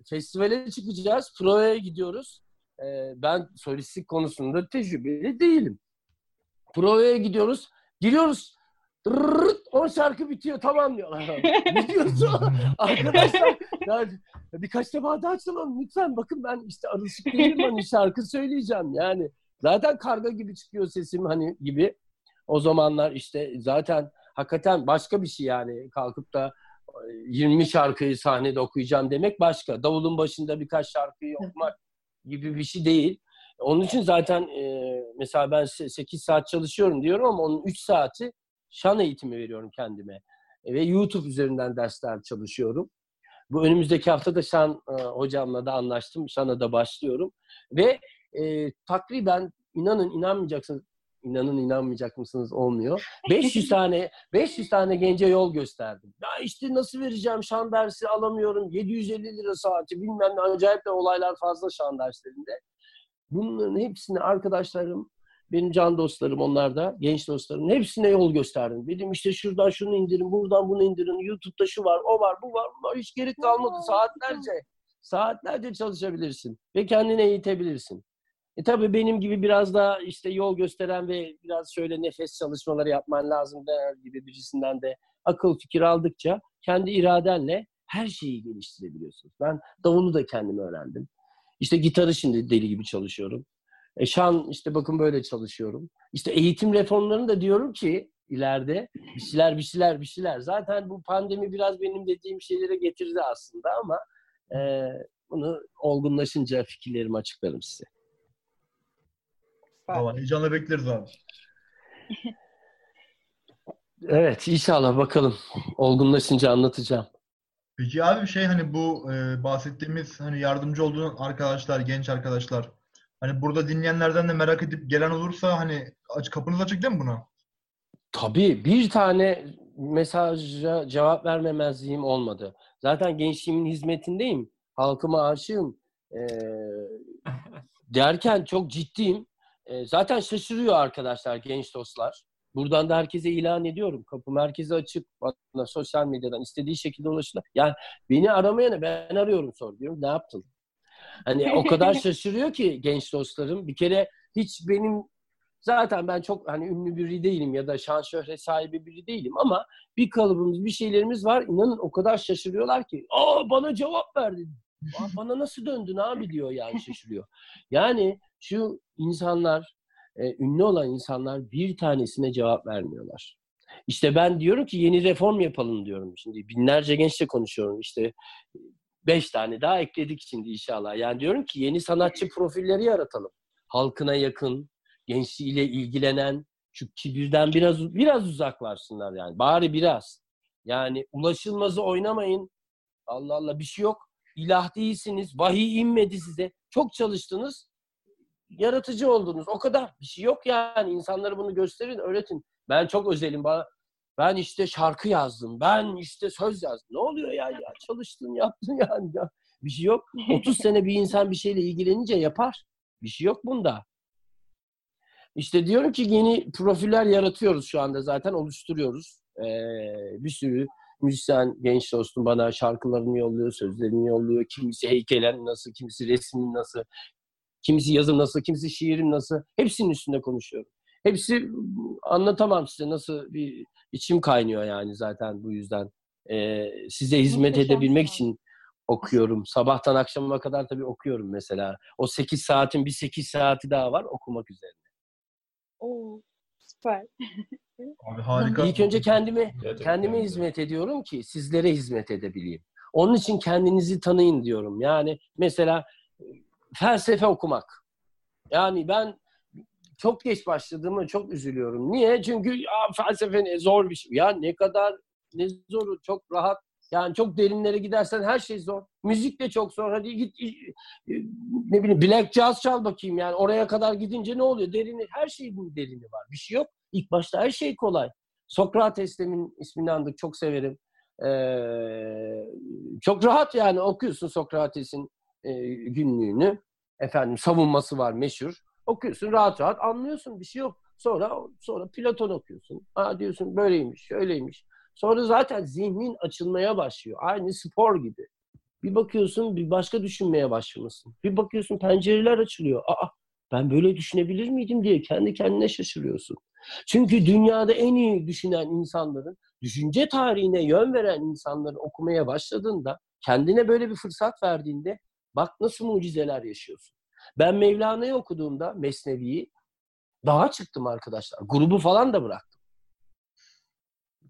festivale çıkacağız, provaya gidiyoruz. E, ben solistlik konusunda tecrübeli değilim. Provaya gidiyoruz, giriyoruz. Rrrt, o şarkı bitiyor tamam diyorlar. ne diyorsun? Arkadaşlar ya, birkaç defa daha çalalım lütfen. Bakın ben işte arışık değilim hani şarkı söyleyeceğim yani. Zaten karga gibi çıkıyor sesim hani gibi. O zamanlar işte zaten hakikaten başka bir şey yani kalkıp da 20 şarkıyı sahnede okuyacağım demek başka. Davulun başında birkaç şarkıyı okumak gibi bir şey değil. Onun için zaten e, mesela ben 8 saat çalışıyorum diyorum ama onun 3 saati şan eğitimi veriyorum kendime. Ve YouTube üzerinden dersler çalışıyorum. Bu önümüzdeki hafta da şan e, hocamla da anlaştım. Şan'a da başlıyorum. Ve e, takriben inanın inanmayacaksınız inanın inanmayacak mısınız olmuyor. 500 tane 500 tane gence yol gösterdim. Ya işte nasıl vereceğim şan dersi alamıyorum. 750 lira saati bilmem ne acayip de olaylar fazla şan derslerinde. Bunların hepsini arkadaşlarım benim can dostlarım onlar da, genç dostlarım. Hepsine yol gösterdim. Dedim işte şuradan şunu indirin, buradan bunu indirin. YouTube'da şu var, o var, bu var, bu var. Hiç gerek kalmadı. Saatlerce, saatlerce çalışabilirsin. Ve kendini eğitebilirsin. E tabii benim gibi biraz daha işte yol gösteren ve biraz şöyle nefes çalışmaları yapman lazım der gibi birisinden de akıl fikir aldıkça kendi iradenle her şeyi geliştirebiliyorsun. Ben davulu da kendim öğrendim. İşte gitarı şimdi deli gibi çalışıyorum. E, şan işte bakın böyle çalışıyorum. İşte eğitim reformlarını da diyorum ki ileride bir şeyler bir şeyler bir şeyler. Zaten bu pandemi biraz benim dediğim şeylere getirdi aslında ama e, bunu olgunlaşınca fikirlerimi açıklarım size. Tamam, heyecanla bekleriz abi. evet inşallah bakalım. Olgunlaşınca anlatacağım. Peki abi bir şey hani bu e, bahsettiğimiz hani yardımcı olduğun arkadaşlar, genç arkadaşlar Hani burada dinleyenlerden de merak edip gelen olursa hani aç, kapınız açık değil mi buna? Tabii bir tane mesaja cevap vermemezliğim olmadı. Zaten gençliğimin hizmetindeyim. Halkıma aşığım. Ee, derken çok ciddiyim. Ee, zaten şaşırıyor arkadaşlar, genç dostlar. Buradan da herkese ilan ediyorum. Kapım herkese açık. Bana sosyal medyadan istediği şekilde ulaşılır. Yani beni aramayana ben arıyorum sor diyorum. Ne yaptın? Hani o kadar şaşırıyor ki genç dostlarım. Bir kere hiç benim zaten ben çok hani ünlü biri değilim ya da şan şöhret sahibi biri değilim ama bir kalıbımız, bir şeylerimiz var. İnanın o kadar şaşırıyorlar ki. Aa bana cevap verdi. Bana nasıl döndün abi diyor yani şaşırıyor. Yani şu insanlar, e, ünlü olan insanlar bir tanesine cevap vermiyorlar. İşte ben diyorum ki yeni reform yapalım diyorum. Şimdi binlerce gençle konuşuyorum. İşte beş tane daha ekledik şimdi inşallah. Yani diyorum ki yeni sanatçı profilleri yaratalım. Halkına yakın, gençliğiyle ilgilenen, şu kibirden biraz biraz uzaklarsınlar yani. Bari biraz. Yani ulaşılmazı oynamayın. Allah Allah bir şey yok. İlah değilsiniz. Vahiy inmedi size. Çok çalıştınız. Yaratıcı oldunuz. O kadar. Bir şey yok yani. İnsanlara bunu gösterin, öğretin. Ben çok özelim. Bana Ben işte şarkı yazdım. Ben işte söz yazdım. Ne oluyor ya? ya çalıştın, yaptın yani. Ya. Bir şey yok. 30 sene bir insan bir şeyle ilgilenince yapar. Bir şey yok bunda. İşte diyorum ki yeni profiller yaratıyoruz şu anda zaten oluşturuyoruz. Ee, bir sürü müzisyen genç dostum bana şarkılarını yolluyor, sözlerini yolluyor. Kimisi heykelen nasıl, kimisi resmin nasıl, kimisi yazım nasıl, kimisi şiirim nasıl. Hepsinin üstünde konuşuyorum. Hepsi anlatamam size nasıl bir içim kaynıyor yani zaten bu yüzden. Ee, size hizmet Muhteşem edebilmek an. için okuyorum. Sabahtan akşama kadar tabii okuyorum mesela. O 8 saatin bir 8 saati daha var okumak üzerine. Oo, süper. Abi harika. İlk önce kendime Gerçekten kendime de. hizmet ediyorum ki sizlere hizmet edebileyim. Onun için kendinizi tanıyın diyorum. Yani mesela e, felsefe okumak. Yani ben çok geç başladığımı çok üzülüyorum. Niye? Çünkü ya, felsefe ne zor bir şey. Ya ne kadar ne zoru çok rahat. Yani çok derinlere gidersen her şey zor. Müzik de çok zor. Hadi git e, ne bileyim black jazz çal bakayım yani. Oraya kadar gidince ne oluyor? Derini her şeyin derini var. Bir şey yok. İlk başta her şey kolay. Sokrates demin ismini andık. Çok severim. Ee, çok rahat yani okuyorsun Sokrates'in e, günlüğünü. Efendim savunması var meşhur. Okuyorsun rahat rahat anlıyorsun bir şey yok. Sonra sonra Platon okuyorsun. Aa diyorsun böyleymiş, şöyleymiş. Sonra zaten zihnin açılmaya başlıyor. Aynı spor gibi. Bir bakıyorsun bir başka düşünmeye başlamışsın. Bir bakıyorsun pencereler açılıyor. Aa ben böyle düşünebilir miydim diye kendi kendine şaşırıyorsun. Çünkü dünyada en iyi düşünen insanların, düşünce tarihine yön veren insanların okumaya başladığında, kendine böyle bir fırsat verdiğinde bak nasıl mucizeler yaşıyorsun. Ben Mevlana'yı okuduğumda Mesnevi'yi dağa çıktım arkadaşlar. Grubu falan da bıraktım.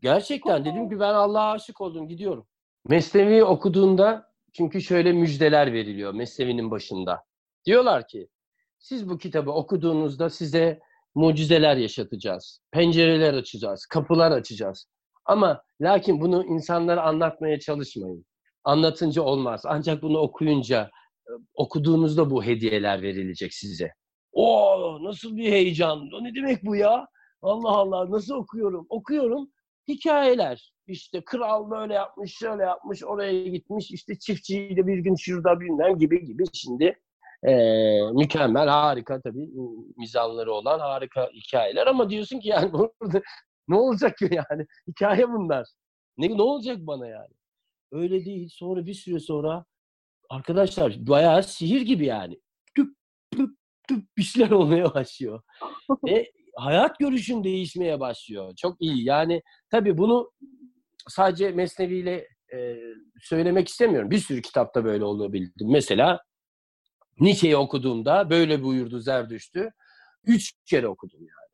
Gerçekten dedim ki ben Allah'a aşık oldum gidiyorum. Mesnevi'yi okuduğunda çünkü şöyle müjdeler veriliyor Mesnevi'nin başında. Diyorlar ki siz bu kitabı okuduğunuzda size mucizeler yaşatacağız. Pencereler açacağız, kapılar açacağız. Ama lakin bunu insanlara anlatmaya çalışmayın. Anlatınca olmaz. Ancak bunu okuyunca, e, okuduğunuzda bu hediyeler verilecek size. Oo nasıl bir heyecan. O ne demek bu ya? Allah Allah nasıl okuyorum? Okuyorum. Hikayeler. İşte kral böyle yapmış, şöyle yapmış, oraya gitmiş. İşte çiftçiyle bir gün şurada bilmem gibi gibi. Şimdi ee, mükemmel, harika tabii mizanları olan harika hikayeler ama diyorsun ki yani burada ne olacak ki yani? Hikaye bunlar. Ne, ne olacak bana yani? Öyle değil. Sonra bir süre sonra arkadaşlar bayağı sihir gibi yani. Tüp tüp tüp bir şeyler olmaya başlıyor. Ve hayat görüşün değişmeye başlıyor. Çok iyi. Yani tabii bunu sadece Mesnevi ile e, söylemek istemiyorum. Bir sürü kitapta böyle olabildim. Mesela Nietzsche'yi okuduğumda böyle buyurdu Zerdüşt'ü. Üç kere okudum yani.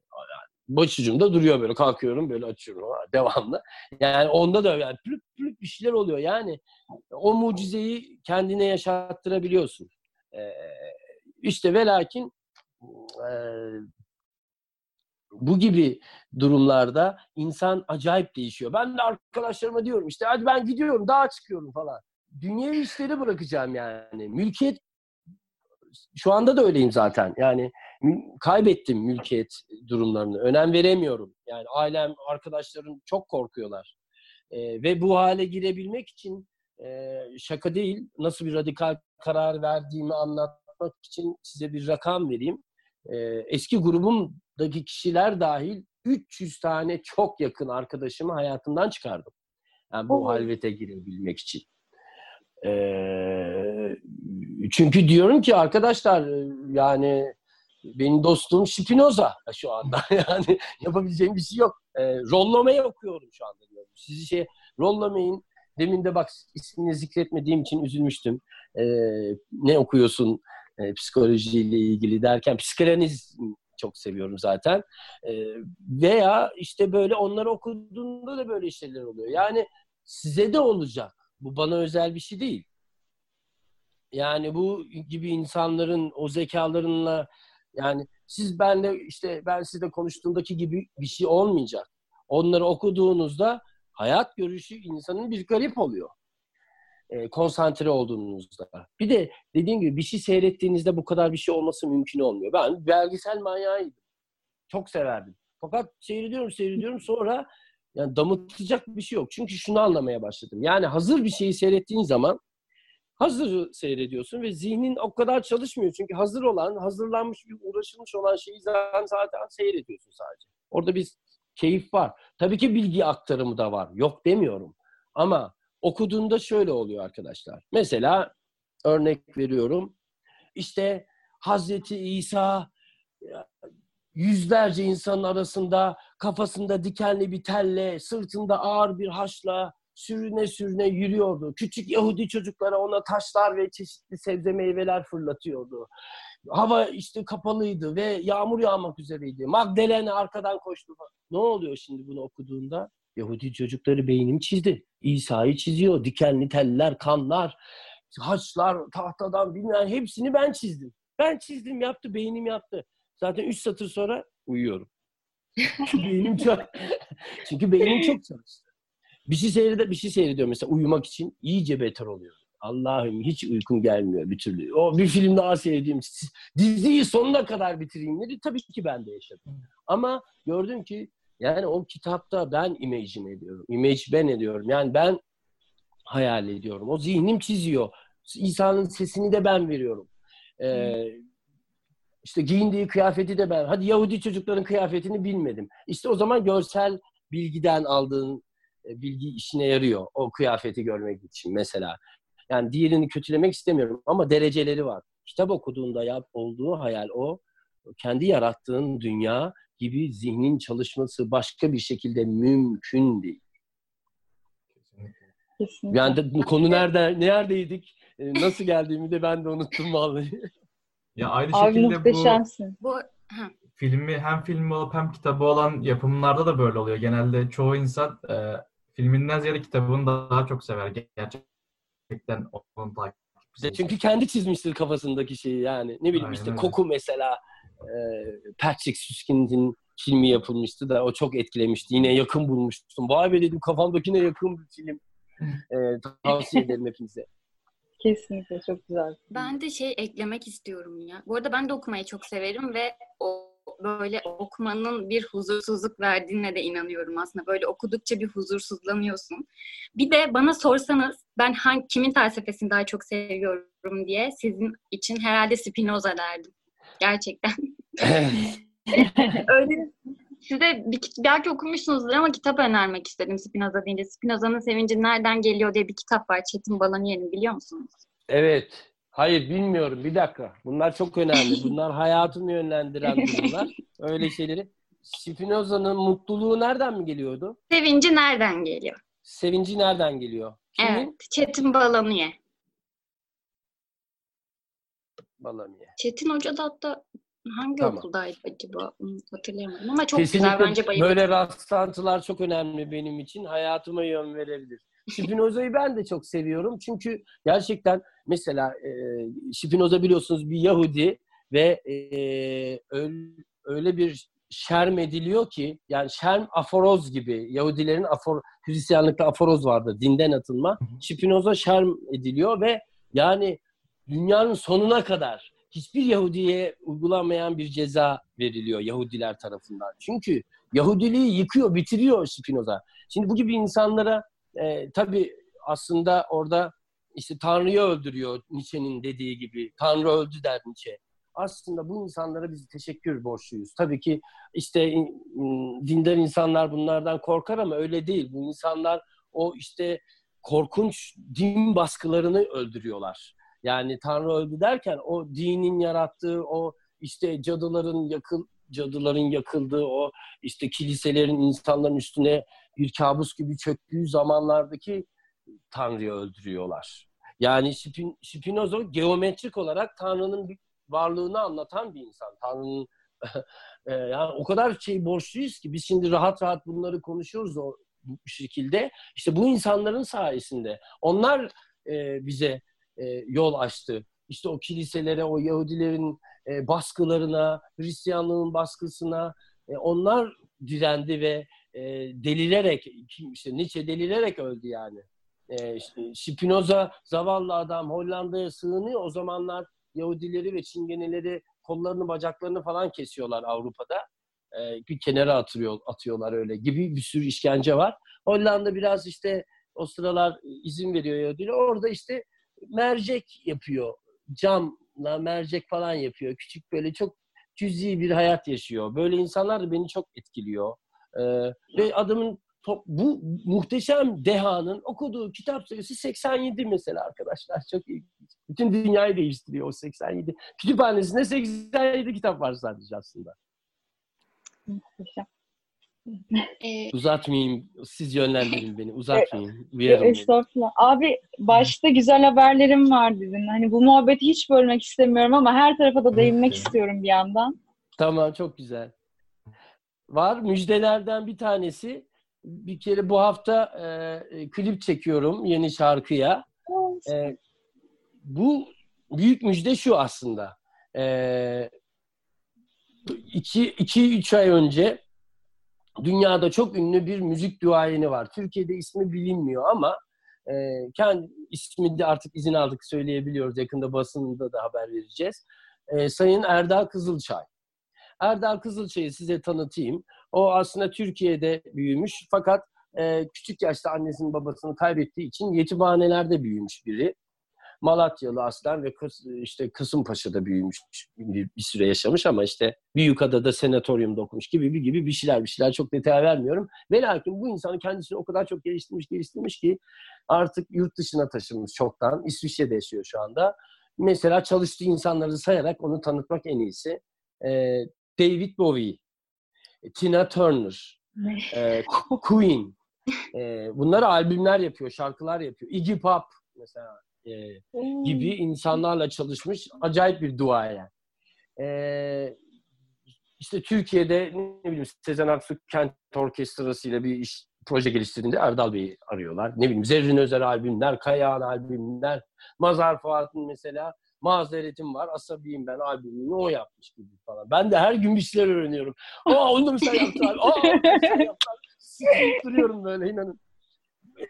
başucumda duruyor böyle kalkıyorum böyle açıyorum devamlı. Yani onda da yani plüp plüp bir şeyler oluyor. Yani o mucizeyi kendine yaşattırabiliyorsun. Ee, işte ve lakin e, bu gibi durumlarda insan acayip değişiyor. Ben de arkadaşlarıma diyorum işte hadi ben gidiyorum dağa çıkıyorum falan. Dünya işleri bırakacağım yani. Mülkiyet şu anda da öyleyim zaten. Yani kaybettim mülkiyet durumlarını. Önem veremiyorum. Yani ailem, arkadaşlarım çok korkuyorlar. Ee, ve bu hale girebilmek için e, şaka değil, nasıl bir radikal karar verdiğimi anlatmak için size bir rakam vereyim. Ee, eski grubumdaki kişiler dahil 300 tane çok yakın arkadaşımı hayatımdan çıkardım. Yani bu Oo. halvete girebilmek için. Ee, çünkü diyorum ki arkadaşlar yani benim dostum Spinoza şu anda. Yani yapabileceğim bir şey yok. Ee, Rollome'yi okuyorum şu anda diyorum. Sizi şey Rollome'in demin de bak ismini zikretmediğim için üzülmüştüm. Ee, ne okuyorsun e, psikolojiyle ilgili derken psikanaliz çok seviyorum zaten. Ee, veya işte böyle onları okuduğunda da böyle şeyler oluyor. Yani size de olacak. Bu bana özel bir şey değil. Yani bu gibi insanların o zekalarınla yani siz benle işte ben sizle konuştuğumdaki gibi bir şey olmayacak. Onları okuduğunuzda hayat görüşü insanın bir garip oluyor. E, konsantre olduğunuzda. Bir de dediğim gibi bir şey seyrettiğinizde bu kadar bir şey olması mümkün olmuyor. Ben belgesel manyağıydım. Çok severdim. Fakat seyrediyorum seyrediyorum sonra Yani damıtacak bir şey yok. Çünkü şunu anlamaya başladım. Yani hazır bir şeyi seyrettiğin zaman hazır seyrediyorsun ve zihnin o kadar çalışmıyor. Çünkü hazır olan, hazırlanmış bir uğraşılmış olan şeyi zaten, zaten seyrediyorsun sadece. Orada bir keyif var. Tabii ki bilgi aktarımı da var. Yok demiyorum. Ama okuduğunda şöyle oluyor arkadaşlar. Mesela örnek veriyorum. İşte Hazreti İsa yüzlerce insanın arasında kafasında dikenli bir telle, sırtında ağır bir haçla sürüne sürüne yürüyordu. Küçük Yahudi çocuklara ona taşlar ve çeşitli sebze meyveler fırlatıyordu. Hava işte kapalıydı ve yağmur yağmak üzereydi. Magdalene arkadan koştu. Ne oluyor şimdi bunu okuduğunda? Yahudi çocukları beynim çizdi. İsa'yı çiziyor. Dikenli teller, kanlar, haçlar, tahtadan bilmem hepsini ben çizdim. Ben çizdim, yaptı, beynim yaptı. Zaten üç satır sonra uyuyorum. Çünkü beynim çok çünkü beynim çok çalıştı. Bir şey seyrede bir şey seyrediyorum mesela uyumak için iyice beter oluyor. Allah'ım hiç uykum gelmiyor bir türlü. O bir film daha seyredeyim. Diziyi sonuna kadar bitireyim dedi. Tabii ki ben de yaşadım. Ama gördüm ki yani o kitapta ben imagine ediyorum. Image ben ediyorum. Yani ben hayal ediyorum. O zihnim çiziyor. İsa'nın sesini de ben veriyorum. Ee, işte giyindiği kıyafeti de ben. Hadi Yahudi çocukların kıyafetini bilmedim. İşte o zaman görsel bilgiden aldığın e, bilgi işine yarıyor. O kıyafeti görmek için mesela. Yani diğerini kötülemek istemiyorum ama dereceleri var. Kitap okuduğunda yap, olduğu hayal o. Kendi yarattığın dünya gibi zihnin çalışması başka bir şekilde mümkün değil. Kesinlikle. Yani de, konu nerede neredeydik? E, Nasıl geldiğimi de ben de unuttum vallahi. Ya aynı Abi şekilde bu muhteşemsin. Bu ha, filmi hem filmi olup hem kitabı olan yapımlarda da böyle oluyor. Genelde çoğu insan e, filminden ziyade kitabını daha çok sever. Gerçekten onun takipçisi. İşte çünkü kendi çizmiştir kafasındaki şeyi yani. Ne bileyim Aynen işte öyle. Koku mesela Patrick Süskind'in filmi yapılmıştı da o çok etkilemişti. Yine yakın bulmuştum. Vay be dedim kafamdakine yakın bir film. E, tavsiye ederim hepinize. Kesinlikle çok güzel. ben de şey eklemek istiyorum ya. Bu arada ben de okumayı çok severim ve o böyle okumanın bir huzursuzluk verdiğine de inanıyorum aslında. Böyle okudukça bir huzursuzlanıyorsun. Bir de bana sorsanız ben hangi, kimin felsefesini daha çok seviyorum diye sizin için herhalde Spinoza derdim. Gerçekten. Öyle size bir, belki okumuşsunuzdur ama kitap önermek istedim Spinoza deyince. Spinoza'nın Sevinci Nereden Geliyor diye bir kitap var. Çetin Balaniye'nin biliyor musunuz? evet. Hayır bilmiyorum. Bir dakika. Bunlar çok önemli. Bunlar hayatımı yönlendiren durumlar. Öyle şeyleri. Spinoza'nın mutluluğu nereden mi geliyordu? Sevinci Nereden Geliyor? Sevinci nereden geliyor? Kimin? Evet. Çetin Balaniye. Balamiye. Çetin Hoca da hatta hangi Tamam. okuldaydı acaba? Hatırlayamadım ama çok Kesinlikle güzel bence bayıldım. böyle rastlantılar çok önemli benim için. Hayatıma yön verebilir. Spinoza'yı ben de çok seviyorum. Çünkü gerçekten mesela e, Spinoza biliyorsunuz bir Yahudi ve e, öyle, öyle bir şerm ediliyor ki yani şerm aforoz gibi Yahudilerin afor, Hristiyanlıkta aforoz vardı dinden atılma. Spinoza şerm ediliyor ve yani dünyanın sonuna kadar hiçbir Yahudiye uygulanmayan bir ceza veriliyor Yahudiler tarafından. Çünkü Yahudiliği yıkıyor, bitiriyor Spinoza. Şimdi bu gibi insanlara e, tabii aslında orada işte Tanrı'yı öldürüyor Nietzsche'nin dediği gibi. Tanrı öldü der Nietzsche. Aslında bu insanlara biz teşekkür borçluyuz. Tabii ki işte dindar insanlar bunlardan korkar ama öyle değil. Bu insanlar o işte korkunç din baskılarını öldürüyorlar. Yani Tanrı öldü derken o dinin yarattığı o işte cadıların yakıl cadıların yakıldığı o işte kiliselerin insanların üstüne bir kabus gibi çöktüğü zamanlardaki Tanrı'yı öldürüyorlar. Yani Spin, Spinoza geometrik olarak Tanrı'nın bir varlığını anlatan bir insan. Tanrı'nın e, yani o kadar şey borçluyuz ki biz şimdi rahat rahat bunları konuşuyoruz o bu şekilde. İşte bu insanların sayesinde onlar e, bize e, yol açtı. İşte o kiliselere, o Yahudilerin e, baskılarına, Hristiyanlığın baskısına e, onlar direndi ve e, delilerek, işte Nietzsche delilerek öldü yani. E, Spinoza zavallı adam Hollanda'ya sığınıyor. O zamanlar Yahudileri ve Çingeneleri kollarını bacaklarını falan kesiyorlar Avrupa'da. e, bir kenara atıyor, atıyorlar öyle gibi bir sürü işkence var. Hollanda biraz işte o sıralar izin veriyor Yahudiler. Orada işte mercek yapıyor. Camla mercek falan yapıyor. Küçük böyle çok cüzi bir hayat yaşıyor. Böyle insanlar da beni çok etkiliyor. Ee, ve adamın top, bu muhteşem dehanın okuduğu kitap sayısı 87 mesela arkadaşlar. Çok iyi. Bütün dünyayı değiştiriyor o 87. Kütüphanesinde 87 kitap var sadece aslında. Muhteşem. Ee, Uzatmayayım. Siz yönlendirin beni. Uzatmayayım. Uyarın beni. Estağfurullah. Abi başta güzel haberlerim var dedin. Hani bu muhabbeti hiç bölmek istemiyorum ama her tarafa da değinmek istiyorum bir yandan. Tamam çok güzel. Var müjdelerden bir tanesi. Bir kere bu hafta e, klip çekiyorum yeni şarkıya. E, bu büyük müjde şu aslında. E, iki, iki, üç ay önce dünyada çok ünlü bir müzik duayeni var. Türkiye'de ismi bilinmiyor ama e, kendi ismi de artık izin aldık söyleyebiliyoruz. Yakında basında da haber vereceğiz. E, Sayın Erdal Kızılçay. Erdal Kızılçay'ı size tanıtayım. O aslında Türkiye'de büyümüş fakat e, küçük yaşta annesinin babasını kaybettiği için yetimhanelerde büyümüş biri. Malatyalı aslen ve Kıs, işte Kısımpaşa'da büyümüş bir, bir süre yaşamış ama işte Büyükada'da senatoryumda okumuş gibi bir gibi bir şeyler bir şeyler çok detay vermiyorum. Ve lakin bu insanı kendisini o kadar çok geliştirmiş geliştirmiş ki artık yurt dışına taşınmış çoktan. İsviçre'de yaşıyor şu anda. Mesela çalıştığı insanları sayarak onu tanıtmak en iyisi. Ee, David Bowie, Tina Turner, e, Queen. E, bunlar albümler yapıyor, şarkılar yapıyor. Iggy Pop mesela e, gibi insanlarla çalışmış acayip bir duayen. E, işte Türkiye'de ne bileyim Sezen Aksu Kent Orkestrası ile bir iş proje geliştirdiğinde Erdal Bey'i arıyorlar. Ne bileyim Zerrin Özer albümler, Kayağan albümler, Mazhar Fuat'ın mesela Mazeretim var, Asabiyim ben albümünü o yapmış gibi falan. Ben de her gün bir şeyler öğreniyorum. Aa onu da mı sen yaptın abi? Aa onu da mı sen yaptın duruyorum böyle inanın.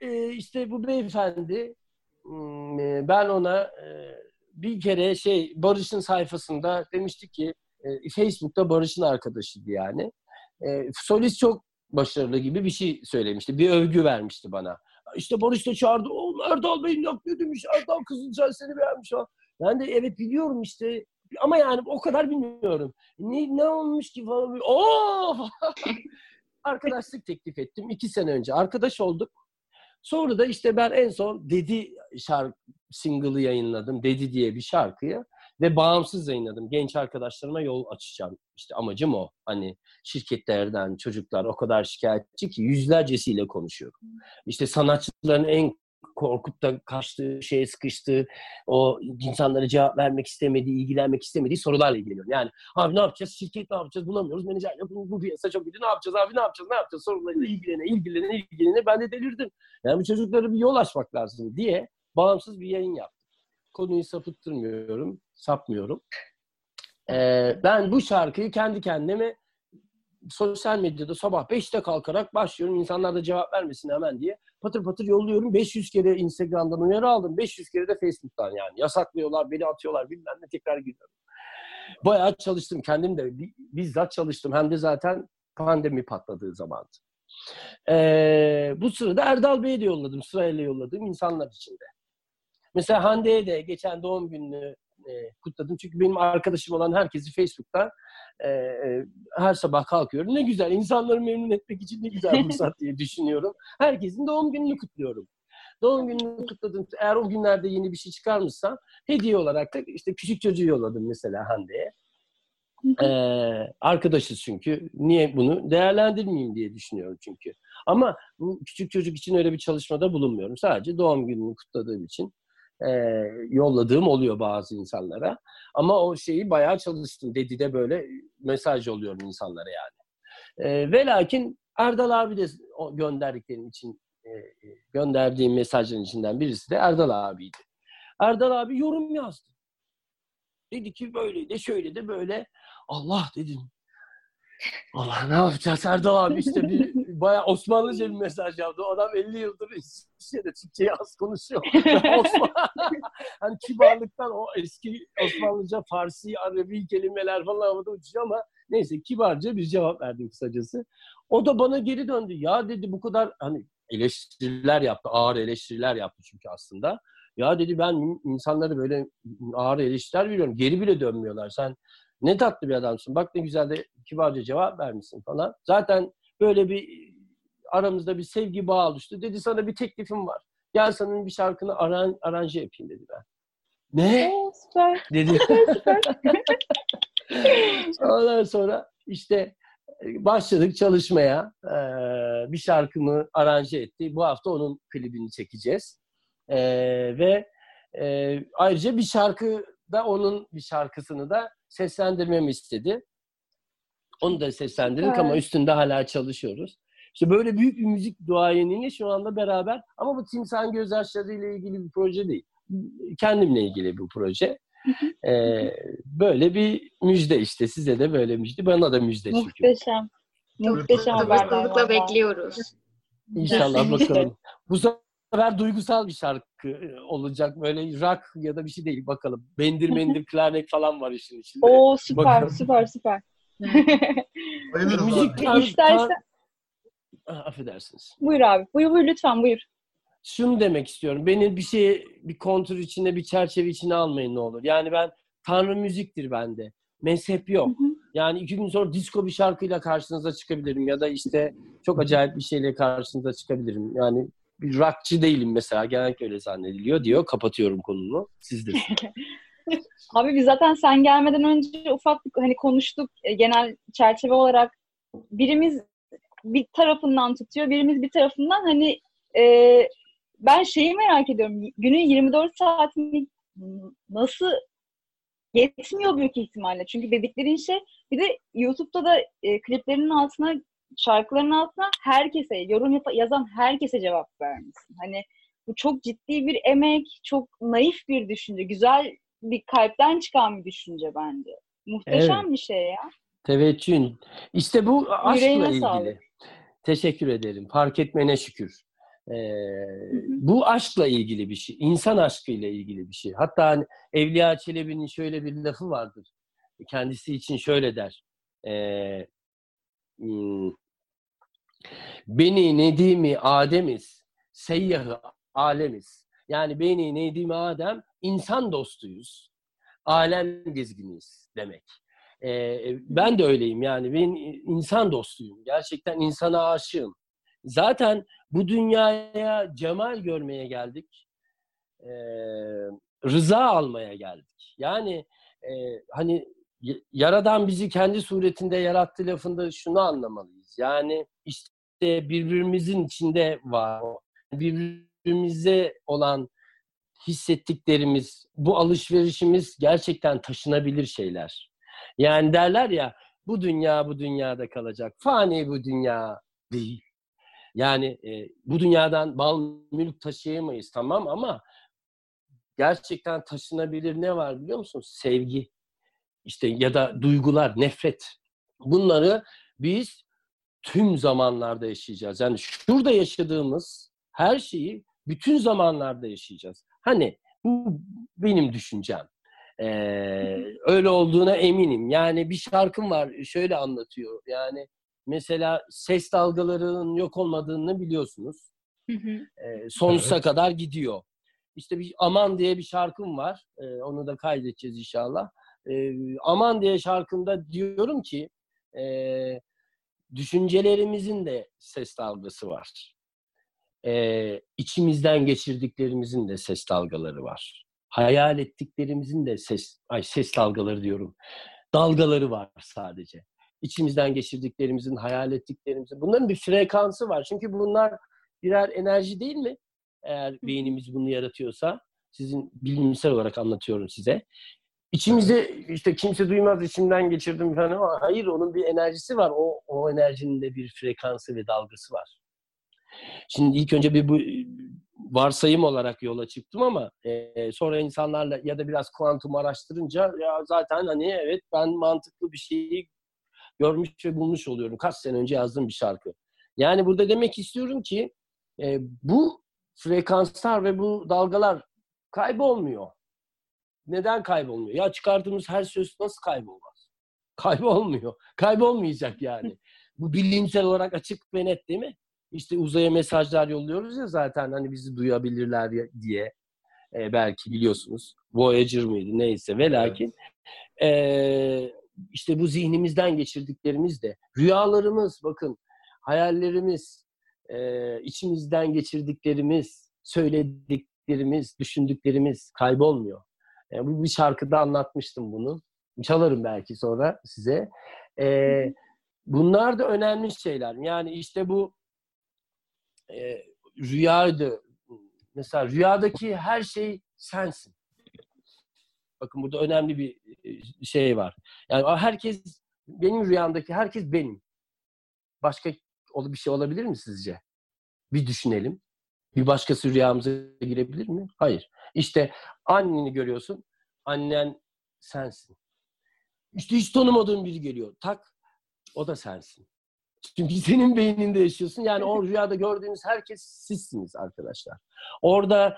Ee, işte bu beyefendi ben ona e, bir kere şey Barış'ın sayfasında demiştik ki e, Facebook'ta Barış'ın arkadaşıydı yani. E, solist çok başarılı gibi bir şey söylemişti. Bir övgü vermişti bana. İşte Barış da çağırdı. O Erdal Bey'in yaptığı demiş. Erdal Kızılcay seni beğenmiş falan. Ben de evet biliyorum işte. Ama yani o kadar bilmiyorum. Ne, ne olmuş ki falan. Oo! Arkadaşlık teklif ettim. iki sene önce. Arkadaş olduk. Sonra da işte ben en son Dedi şarkı single'ı yayınladım. Dedi diye bir şarkıyı ve bağımsız yayınladım. Genç arkadaşlarıma yol açacağım. İşte amacım o. Hani şirketlerden çocuklar o kadar şikayetçi ki yüzlercesiyle konuşuyorum. İşte sanatçıların en korkup da kaçtığı, şeye sıkıştığı, o insanlara cevap vermek istemediği, ilgilenmek istemediği sorularla ilgileniyorum. Yani abi ne yapacağız? Şirket ne yapacağız? Bulamıyoruz. Menajer. Bu, bu piyasa çok kötü. Ne yapacağız abi? Ne yapacağız? Ne yapacağız? Sorularıyla ilgilene, ilgilene, ilgilene. Ben de delirdim. Yani bu çocuklara bir yol açmak lazım diye bağımsız bir yayın yaptım. Konuyu sapıttırmıyorum, sapmıyorum. Ee, ben bu şarkıyı kendi kendime sosyal medyada sabah 5'te kalkarak başlıyorum. İnsanlar da cevap vermesin hemen diye. Patır patır yolluyorum. 500 kere Instagram'dan uyarı aldım. 500 kere de Facebook'tan yani. Yasaklıyorlar, beni atıyorlar bilmem ne tekrar gidiyorum. Bayağı çalıştım. Kendim de bizzat çalıştım. Hem de zaten pandemi patladığı zamandı. Ee, bu sırada Erdal Bey'e de yolladım. Sırayla yolladığım insanlar içinde. Mesela Hande'ye de geçen doğum gününü e, kutladım. Çünkü benim arkadaşım olan herkesi Facebook'tan e, e, her sabah kalkıyorum. Ne güzel, insanları memnun etmek için ne güzel fırsat diye düşünüyorum. Herkesin doğum gününü kutluyorum. Doğum gününü kutladım. Eğer o günlerde yeni bir şey çıkarmışsam hediye olarak da işte küçük çocuğu yolladım mesela Hande'ye. Ee, arkadaşız çünkü. Niye bunu değerlendirmeyeyim diye düşünüyorum çünkü. Ama bu küçük çocuk için öyle bir çalışmada bulunmuyorum. Sadece doğum gününü kutladığım için e, yolladığım oluyor bazı insanlara. Ama o şeyi bayağı çalıştım. Dedi de böyle mesaj yolluyorum insanlara yani. E, ve lakin Erdal abi de o gönderdiklerim için e, gönderdiğim mesajların içinden birisi de Erdal abiydi. Erdal abi yorum yazdı. Dedi ki böyle de şöyle de böyle. Allah dedim. Allah ne yapacağız Erdal abi işte bir bayağı Osmanlıca bir mesaj yaptı. O adam 50 yıldır İsviçre'de Türkçeyi az konuşuyor. Osman, hani kibarlıktan o eski Osmanlıca, Farsi, Arabi kelimeler falan havada uçuyor ama Neyse kibarca bir cevap verdim kısacası. O da bana geri döndü. Ya dedi bu kadar hani eleştiriler yaptı. Ağır eleştiriler yaptı çünkü aslında. Ya dedi ben insanları böyle ağır eleştiriler veriyorum. Geri bile dönmüyorlar. Sen ne tatlı bir adamsın. Bak ne güzel de kibarca cevap vermişsin falan. Zaten böyle bir aramızda bir sevgi bağı oluştu. Dedi sana bir teklifim var. Gel senin bir şarkını aran, aranje yapayım dedi ben. Ne? Süper. Dedi. Ondan sonra işte e, başladık çalışmaya. Ee, bir şarkımı aranje etti. Bu hafta onun klibini çekeceğiz. Ee, ve e, ayrıca bir şarkı da onun bir şarkısını da seslendirmemi istedi. Onu da seslendirdik Evet. ama üstünde hala çalışıyoruz. İşte böyle büyük bir müzik duayeniyle şu anda beraber ama bu Timsah'ın gözyaşları ile ilgili bir proje değil. Kendimle ilgili bir proje. Ee, böyle bir müjde işte. Size de böyle müjde. Bana da müjde çünkü. Muhteşem. Muhteşem haberler bekliyoruz. İnşallah bakalım. Bu sefer duygusal bir şarkı olacak. Böyle rock ya da bir şey değil bakalım. Bendir mendir klarnet falan var işin içinde. Oo süper Bakalım. süper süper. Müzik abi. İstersen Ah, affedersiniz. buyur abi. Buyur buyur lütfen buyur. Şunu demek istiyorum. Beni bir şey bir kontur içinde, bir çerçeve içine almayın ne olur. Yani ben Tanrı müziktir bende. Mezhep yok. Hı hı. Yani iki gün sonra disco bir şarkıyla karşınıza çıkabilirim ya da işte çok acayip bir şeyle karşınıza çıkabilirim. Yani bir rockçı değilim mesela. Genellikle öyle zannediliyor diyor. Kapatıyorum konumu. Siz de. Abi biz zaten sen gelmeden önce ufak hani konuştuk e, genel çerçeve olarak birimiz bir tarafından tutuyor, birimiz bir tarafından hani e, ben şeyi merak ediyorum. Günün 24 saatini nasıl yetmiyor büyük ihtimalle. Çünkü dediklerin şey bir de YouTube'da da e, kliplerinin altına şarkıların altına herkese, yorum yap- yazan herkese cevap vermişsin. Hani bu çok ciddi bir emek, çok naif bir düşünce, güzel bir kalpten çıkan bir düşünce bence. Muhteşem bir şey ya. Teveccühün. İşte bu aşkla Yüreğine ilgili. sağlık. Teşekkür ederim. Fark etmene şükür. Ee, bu aşkla ilgili bir şey. İnsan aşkıyla ilgili bir şey. Hatta hani Evliya Çelebi'nin şöyle bir lafı vardır. Kendisi için şöyle der. Hmm, Beni Nedimi Ademiz, seyyahı alemiz. Yani beni Nedimi Adem, insan dostuyuz. Alem gezginiyiz demek. Ee, ben de öyleyim yani. Ben insan dostuyum. Gerçekten insana aşığım. Zaten bu dünyaya cemal görmeye geldik. Ee, rıza almaya geldik. Yani e, hani Yaradan bizi kendi suretinde yarattı lafında şunu anlamalıyız. Yani işte birbirimizin içinde var. Birbirimize olan hissettiklerimiz, bu alışverişimiz gerçekten taşınabilir şeyler. Yani derler ya bu dünya bu dünyada kalacak. Fani bu dünya değil. Yani e, bu dünyadan mal mülk taşıyamayız tamam ama gerçekten taşınabilir ne var biliyor musun? Sevgi. İşte ya da duygular, nefret. Bunları biz tüm zamanlarda yaşayacağız. Yani şurada yaşadığımız her şeyi bütün zamanlarda yaşayacağız. Hani bu benim düşüncem. Ee, öyle olduğuna eminim. Yani bir şarkım var şöyle anlatıyor. Yani mesela ses dalgalarının yok olmadığını biliyorsunuz. Ee, sonsuza Evet. kadar gidiyor. İşte bir Aman diye bir şarkım var. Ee, onu da kaydedeceğiz inşallah. Ee, Aman diye şarkımda diyorum ki e, düşüncelerimizin de ses dalgası var. Ee, içimizden geçirdiklerimizin de ses dalgaları var. Hayal ettiklerimizin de ses, ay ses dalgaları diyorum. Dalgaları var sadece. İçimizden geçirdiklerimizin, hayal ettiklerimizin. Bunların bir frekansı var. Çünkü bunlar birer enerji değil mi? Eğer beynimiz bunu yaratıyorsa. Sizin bilimsel olarak anlatıyorum size. İçimize işte kimse duymaz içimden geçirdim falan ama hayır onun bir enerjisi var. O, o enerjinin de bir frekansı ve dalgası var. Şimdi ilk önce bir bu varsayım olarak yola çıktım ama e, sonra insanlarla ya da biraz kuantum araştırınca ya zaten hani evet ben mantıklı bir şeyi görmüş ve bulmuş oluyorum. Kaç sene önce yazdığım bir şarkı. Yani burada demek istiyorum ki e, bu frekanslar ve bu dalgalar kaybolmuyor. Neden kaybolmuyor? Ya çıkardığımız her söz nasıl kaybolmaz? Kaybolmuyor. Kaybolmayacak yani. Bu bilimsel olarak açık ve net değil mi? İşte uzaya mesajlar yolluyoruz ya zaten hani bizi duyabilirler ya- diye. Ee, belki biliyorsunuz. Voyager mıydı neyse ve lakin ee, işte bu zihnimizden geçirdiklerimiz de rüyalarımız bakın hayallerimiz ee, içimizden geçirdiklerimiz söylediklerimiz düşündüklerimiz kaybolmuyor. Ee, bu bir şarkıda anlatmıştım bunu. Çalarım belki sonra size. Ee, bunlar da önemli şeyler. Yani işte bu e, rüyaydı. Mesela rüyadaki her şey sensin. Bakın burada önemli bir e, şey var. Yani herkes, benim rüyamdaki herkes benim. Başka bir şey olabilir mi sizce? Bir düşünelim. Bir başkası rüyamıza girebilir mi? Hayır. İşte anneni görüyorsun. Annen sensin. İşte hiç tanımadığın biri geliyor. Tak. O da sensin. Çünkü senin beyninde yaşıyorsun. Yani o rüyada gördüğünüz herkes sizsiniz arkadaşlar. Orada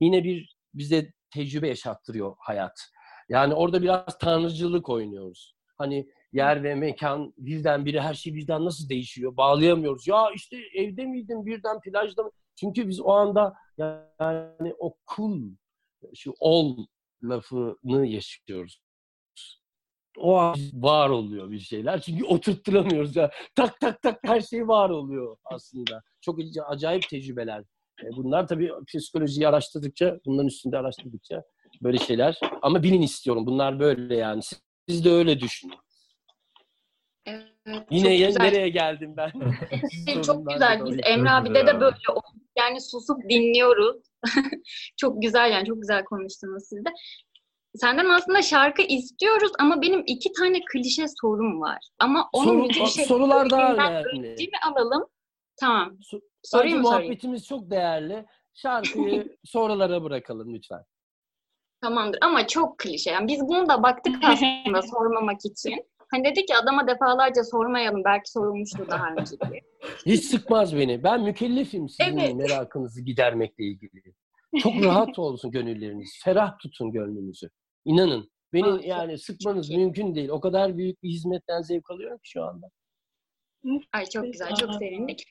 yine bir bize tecrübe yaşattırıyor hayat. Yani orada biraz tanrıcılık oynuyoruz. Hani yer ve mekan birdenbire her şey birden nasıl değişiyor? Bağlayamıyoruz. Ya işte evde miydin birden plajda mı? Çünkü biz o anda yani o şu ol lafını yaşıyoruz. O an var oluyor bir şeyler. Çünkü oturtturamıyoruz ya. Tak tak tak her şey var oluyor aslında. Çok acayip tecrübeler. E, Bunlar tabii psikolojiyi araştırdıkça, bunların üstünde araştırdıkça böyle şeyler. Ama bilin istiyorum. Bunlar böyle yani. Siz de öyle düşünün. Yine çok güzel. nereye geldim ben? çok Sorunlar güzel. Biz. Emre Çok abi'de güzel de abi. böyle. Yani susup dinliyoruz. çok güzel yani çok güzel konuştunuz siz de. Senden aslında şarkı istiyoruz ama benim iki tane klişe sorum var. Ama onun Soru- müzik şey sorular daha önemli. önce mi alalım? Tamam. So- Sorayım mı sorayım? muhabbetimiz çok değerli. Şarkıyı sorulara bırakalım lütfen. Tamamdır ama çok klişe. Yani biz bunu da baktık aslında sormamak için. Hani dedik ki adama defalarca sormayalım. Belki sorulmuştur daha önce diye. Hiç sıkmaz beni. Ben mükellefim sizin Evet. merakınızı gidermekle ilgili. Çok rahat olsun gönülleriniz. Ferah tutun gönlünüzü. İnanın. Beni Aa, çok- yani sıkmanız çok iyi. mümkün değil. O kadar büyük bir hizmetten zevk alıyorum ki şu anda. Ay çok güzel, çok sevindik.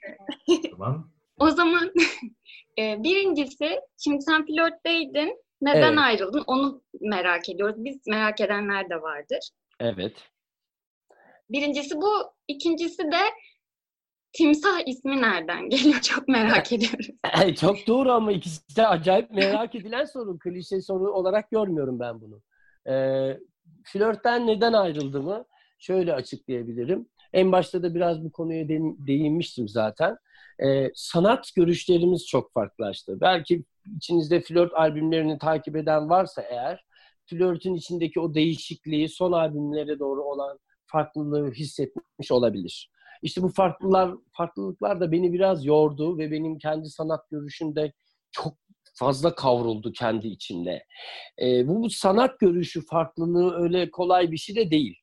Tamam. O zaman e, birincisi, şimdi sen flörtteydin. Neden Evet. ayrıldın? Onu merak ediyoruz. Biz merak edenler de vardır. Evet. Birincisi bu. ikincisi de timsah ismi nereden geliyor? Çok merak ediyoruz. Ay, Çok doğru ama ikisi de acayip merak edilen soru. Klişe soru olarak görmüyorum ben bunu. Ee, flörtten neden ayrıldığımı şöyle açıklayabilirim. En başta da biraz bu konuya de- değinmiştim zaten. Ee, sanat görüşlerimiz çok farklılaştı. Belki içinizde flört albümlerini takip eden varsa eğer, flörtün içindeki o değişikliği son albümlere doğru olan farklılığı hissetmiş olabilir. İşte bu farklılar, farklılıklar da beni biraz yordu ve benim kendi sanat görüşümde çok fazla kavruldu kendi içinde. Ee, bu, bu sanat görüşü farklılığı öyle kolay bir şey de değil.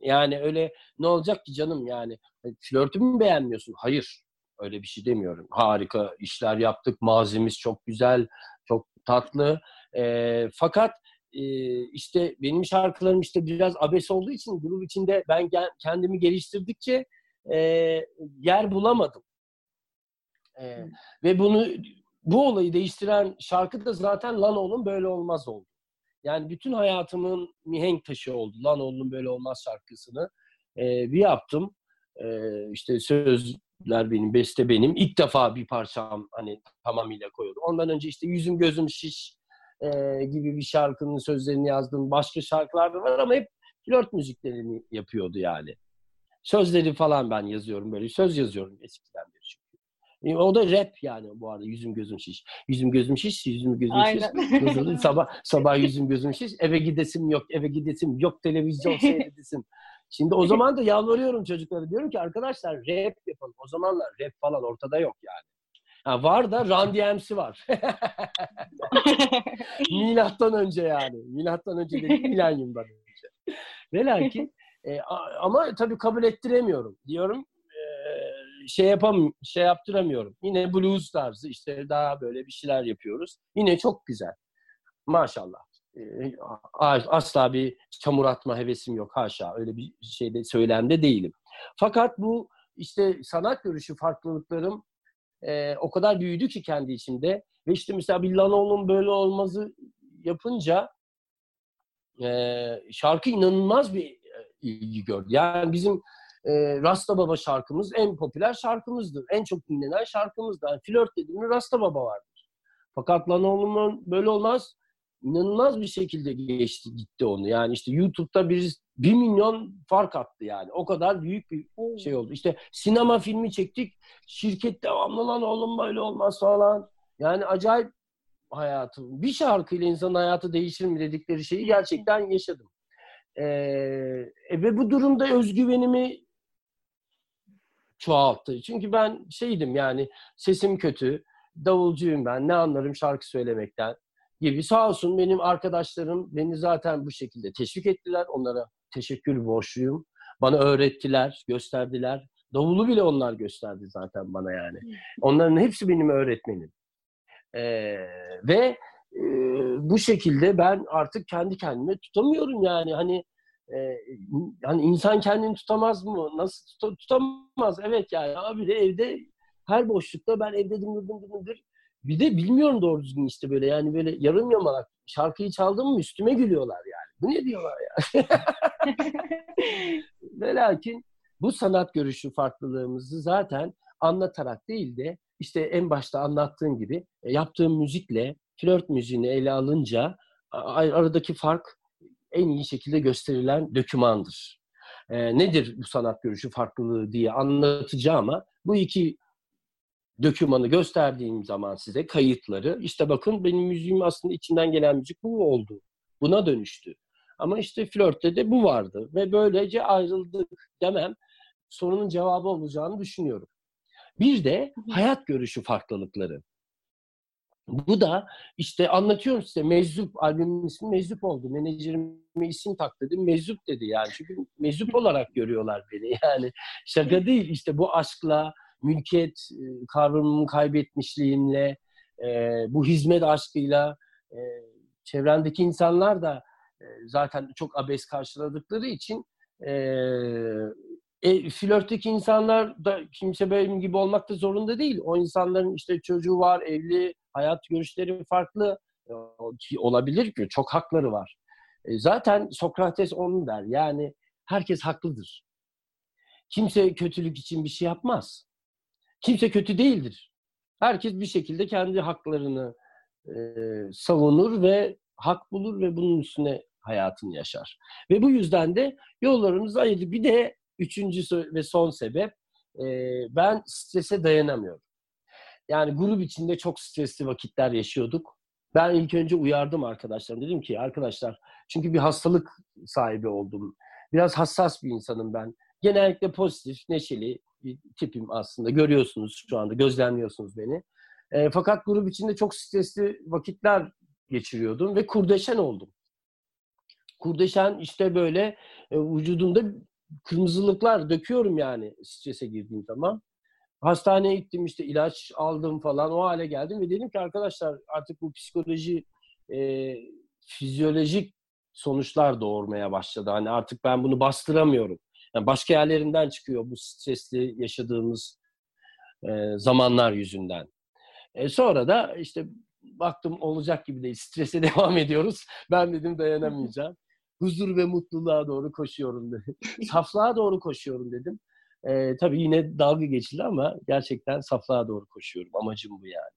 Yani öyle ne olacak ki canım yani flörtümü mü beğenmiyorsun? Hayır. Öyle bir şey demiyorum. Harika işler yaptık. Mazimiz çok güzel, çok tatlı. Ee, fakat e, işte benim şarkılarım işte biraz abes olduğu için grup içinde ben kendimi geliştirdikçe e, yer bulamadım. E, ve bunu bu olayı değiştiren şarkı da zaten Lan oğlum böyle olmaz oldu. Yani bütün hayatımın mihenk taşı oldu. Lan oğlum böyle olmaz şarkısını e, bir yaptım. E, işte sözler benim, beste benim. İlk defa bir parçam hani tamamıyla koyuldu. Ondan önce işte yüzüm gözüm şiş e, gibi bir şarkının sözlerini yazdım. Başka şarkılar da var ama hep flört müziklerini yapıyordu yani. Sözleri falan ben yazıyorum böyle. Söz yazıyorum eskiden beri çünkü. E, O da rap yani bu arada. Yüzüm gözüm şiş. Yüzüm gözüm şiş, yüzüm gözüm şiş. Aynen. Nasıl? sabah sabah yüzüm gözüm şiş. Eve gidesim yok, eve gidesim yok, televizyon seyredesim. Şimdi o zaman da yalvarıyorum çocuklara. Diyorum ki arkadaşlar rap yapalım. O zamanlar rap falan ortada yok yani. Ha, var da Run DMC var. Milattan önce yani. Milattan önce değil, milenyumdan önce. Ve lakin e, ama tabii kabul ettiremiyorum. Diyorum e, şey yapam şey yaptıramıyorum. Yine blues tarzı işte daha böyle bir şeyler yapıyoruz. Yine çok güzel. Maşallah. e, asla bir çamur atma hevesim yok. Haşa öyle bir şeyde söylemde değilim. Fakat bu işte sanat görüşü farklılıklarım e, o kadar büyüdü ki kendi içimde. Ve işte mesela bir Lanoğlu'nun böyle olmazı yapınca e, şarkı inanılmaz bir ilgi gördü. Yani bizim e, Rasta Baba şarkımız en popüler şarkımızdır. En çok dinlenen şarkımızdır. Yani flört dediğimiz Rasta Baba vardır. Fakat Lanoğlu'nun böyle olmaz inanılmaz bir şekilde geçti gitti onu. Yani işte YouTube'da bir, bir milyon fark attı yani. O kadar büyük bir şey oldu. İşte sinema filmi çektik. Şirket devamlı lan oğlum böyle olmaz falan. Yani acayip hayatım. Bir şarkıyla insanın hayatı değişir mi dedikleri şeyi gerçekten yaşadım. Ee, e, ve bu durumda özgüvenimi çoğalttı. Çünkü ben şeydim yani sesim kötü, davulcuyum ben, ne anlarım şarkı söylemekten gibi. Sağ olsun benim arkadaşlarım beni zaten bu şekilde teşvik ettiler. Onlara teşekkür borçluyum. Bana öğrettiler, gösterdiler. Davulu bile onlar gösterdi zaten bana yani. Onların hepsi benim öğretmenim. Ee, ve e, bu şekilde ben artık kendi kendime tutamıyorum yani. Hani e, yani insan kendini tutamaz mı? Nasıl tut- tutamaz? Evet yani abi de evde her boşlukta ben evde dıngır dıngır dıngır bir de bilmiyorum doğru düzgün işte böyle yani böyle yarım yamalak şarkıyı çaldım mı üstüme gülüyorlar yani. Bu ne diyorlar ya? Ve lakin bu sanat görüşü farklılığımızı zaten anlatarak değil de işte en başta anlattığım gibi e, yaptığım müzikle flört müziğini ele alınca aradaki fark en iyi şekilde gösterilen dökümandır. E, nedir bu sanat görüşü farklılığı diye anlatacağım ama bu iki dökümanı gösterdiğim zaman size kayıtları işte bakın benim müziğim aslında içinden gelen müzik bu oldu. Buna dönüştü. Ama işte flörtte de bu vardı ve böylece ayrıldık demem sorunun cevabı olacağını düşünüyorum. Bir de hayat görüşü farklılıkları. Bu da işte anlatıyorum size Meczup albümün ismi Meczup oldu. Menajerime isim tak dedim. Meczup dedi yani. Çünkü meczup olarak görüyorlar beni. Yani şaka değil. işte bu aşkla, mülkiyet e, kavramımı kaybetmişliğimle, e, bu hizmet aşkıyla e, çevrendeki insanlar da zaten çok abes karşıladıkları için e, e, flörtteki insanlar da kimse benim gibi olmak da zorunda değil. O insanların işte çocuğu var, evli, hayat görüşleri farklı e, olabilir ki çok hakları var. E, zaten Sokrates onu der. Yani herkes haklıdır. Kimse kötülük için bir şey yapmaz. Kimse kötü değildir. Herkes bir şekilde kendi haklarını e, savunur ve hak bulur ve bunun üstüne hayatını yaşar. Ve bu yüzden de yollarımız ayrı. Bir de üçüncü ve son sebep e, ben strese dayanamıyorum. Yani grup içinde çok stresli vakitler yaşıyorduk. Ben ilk önce uyardım arkadaşlarım. Dedim ki arkadaşlar çünkü bir hastalık sahibi oldum. Biraz hassas bir insanım ben. Genellikle pozitif, neşeli bir tipim aslında. Görüyorsunuz şu anda, gözlemliyorsunuz beni. E, fakat grup içinde çok stresli vakitler geçiriyordum ve kurdeşen oldum. Kurdeşen işte böyle e, vücudumda kırmızılıklar döküyorum yani strese girdiğim zaman. Hastaneye gittim işte ilaç aldım falan o hale geldim ve dedim ki arkadaşlar artık bu psikoloji e, fizyolojik sonuçlar doğurmaya başladı. Hani artık ben bunu bastıramıyorum. Yani başka yerlerinden çıkıyor bu stresli yaşadığımız e, zamanlar yüzünden. E, sonra da işte baktım olacak gibi değil. Strese devam ediyoruz. Ben dedim dayanamayacağım. Huzur ve mutluluğa doğru koşuyorum dedim. Saflığa doğru koşuyorum dedim. E, tabii yine dalga geçildi ama gerçekten saflığa doğru koşuyorum. Amacım bu yani.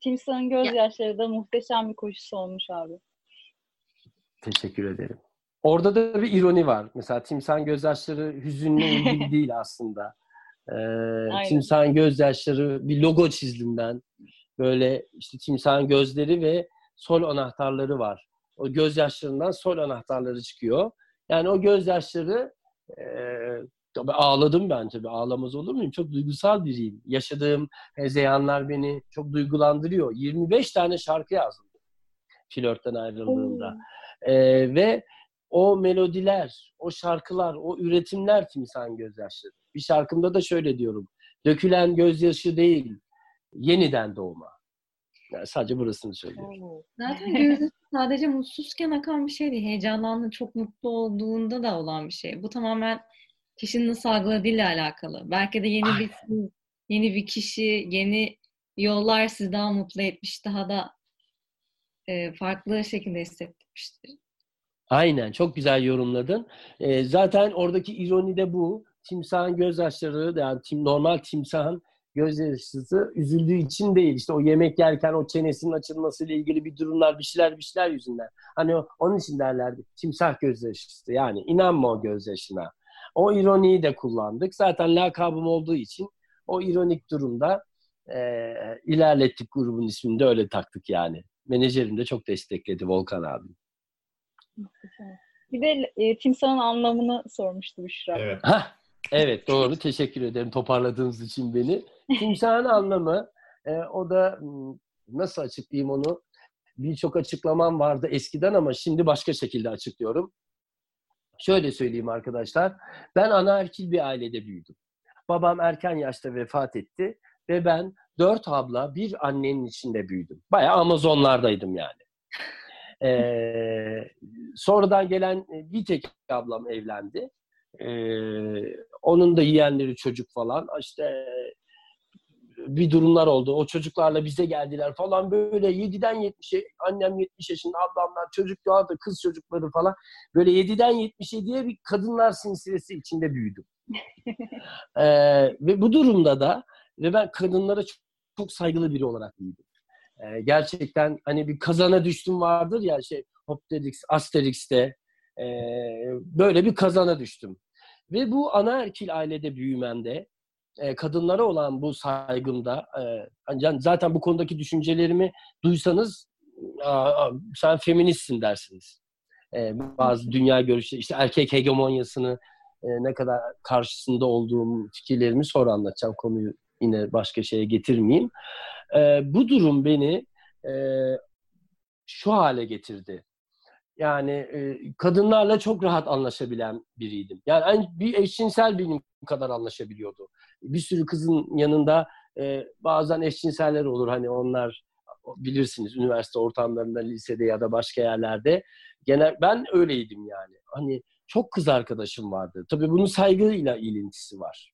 Timsah'ın gözyaşları da muhteşem bir koşusu olmuş abi. Teşekkür ederim. Orada da bir ironi var. Mesela timsahın gözyaşları hüzünle ilgili değil aslında. Ee, timsahın gözyaşları bir logo çizdim ben. Böyle işte timsahın gözleri ve sol anahtarları var. O gözyaşlarından sol anahtarları çıkıyor. Yani o gözyaşları e, tabii ağladım ben tabii. Ağlamaz olur muyum? Çok duygusal biriyim. Yaşadığım hezeyanlar beni çok duygulandırıyor. 25 tane şarkı yazdım flörtten ayrıldığımda. Ee, ve o melodiler, o şarkılar, o üretimler timsahın gözyaşları. Bir şarkımda da şöyle diyorum. Dökülen gözyaşı değil, yeniden doğma. Yani sadece burasını söylüyorum. Zaten gözü sadece mutsuzken akan bir şey değil. Heyecanlandı, çok mutlu olduğunda da olan bir şey. Bu tamamen kişinin nasıl algıladığıyla alakalı. Belki de yeni bir yeni bir kişi, yeni yollar sizi daha mutlu etmiş, daha da e, farklı şekilde hissettirmiştir. Aynen çok güzel yorumladın. Ee, zaten oradaki ironi de bu. Timsahın gözyaşları yani tim, normal timsahın gözyaşları üzüldüğü için değil. İşte o yemek yerken o çenesinin açılmasıyla ilgili bir durumlar, bir şeyler bir şeyler yüzünden. Hani o- onun için derlerdi timsah gözyaşısı. Yani inanma o gözyaşına. O ironiyi de kullandık. Zaten lakabım olduğu için o ironik durumda e, ilerlettik grubun ismini de öyle taktık yani. Menajerim de çok destekledi Volkan abi. Bir de e, timsahın anlamını sormuştu Büşra. Evet. Hah, evet doğru. Teşekkür ederim toparladığınız için beni. Timsahın anlamı e, o da nasıl açıklayayım onu? Birçok açıklamam vardı eskiden ama şimdi başka şekilde açıklıyorum. Şöyle söyleyeyim arkadaşlar. Ben anaerkil bir ailede büyüdüm. Babam erken yaşta vefat etti ve ben dört abla bir annenin içinde büyüdüm. Bayağı Amazonlardaydım yani. Ee, sonradan gelen e, bir tek ablam evlendi. Ee, onun da yeğenleri çocuk falan işte bir durumlar oldu. O çocuklarla bize geldiler falan böyle 7'den 70'e annem 70 yaşında ablamlar çocuk doğardı kız çocukları falan böyle 7'den 77'ye bir kadınlar sinsilesi içinde büyüdüm. Ee, ve bu durumda da ve ben kadınlara çok, çok saygılı biri olarak büyüdüm. Ee, gerçekten hani bir kazana düştüm vardır ya şey Opterix, Asterix'te ee, böyle bir kazana düştüm. Ve bu anaerkil ailede büyümemde e, kadınlara olan bu saygımda e, zaten bu konudaki düşüncelerimi duysanız "Aa, aa, sen feministsin dersiniz. E, bazı dünya görüşü işte erkek hegemonyasını e, ne kadar karşısında olduğum fikirlerimi sonra anlatacağım konuyu yine başka şeye getirmeyeyim. E, bu durum beni e, şu hale getirdi. Yani e, kadınlarla çok rahat anlaşabilen biriydim. Yani en- bir eşcinsel benim kadar anlaşabiliyordu. Bir sürü kızın yanında e, bazen eşcinseller olur. Hani onlar bilirsiniz üniversite ortamlarında, lisede ya da başka yerlerde. Genel ben öyleydim yani. Hani çok kız arkadaşım vardı. Tabii bunun saygıyla ilintisi var.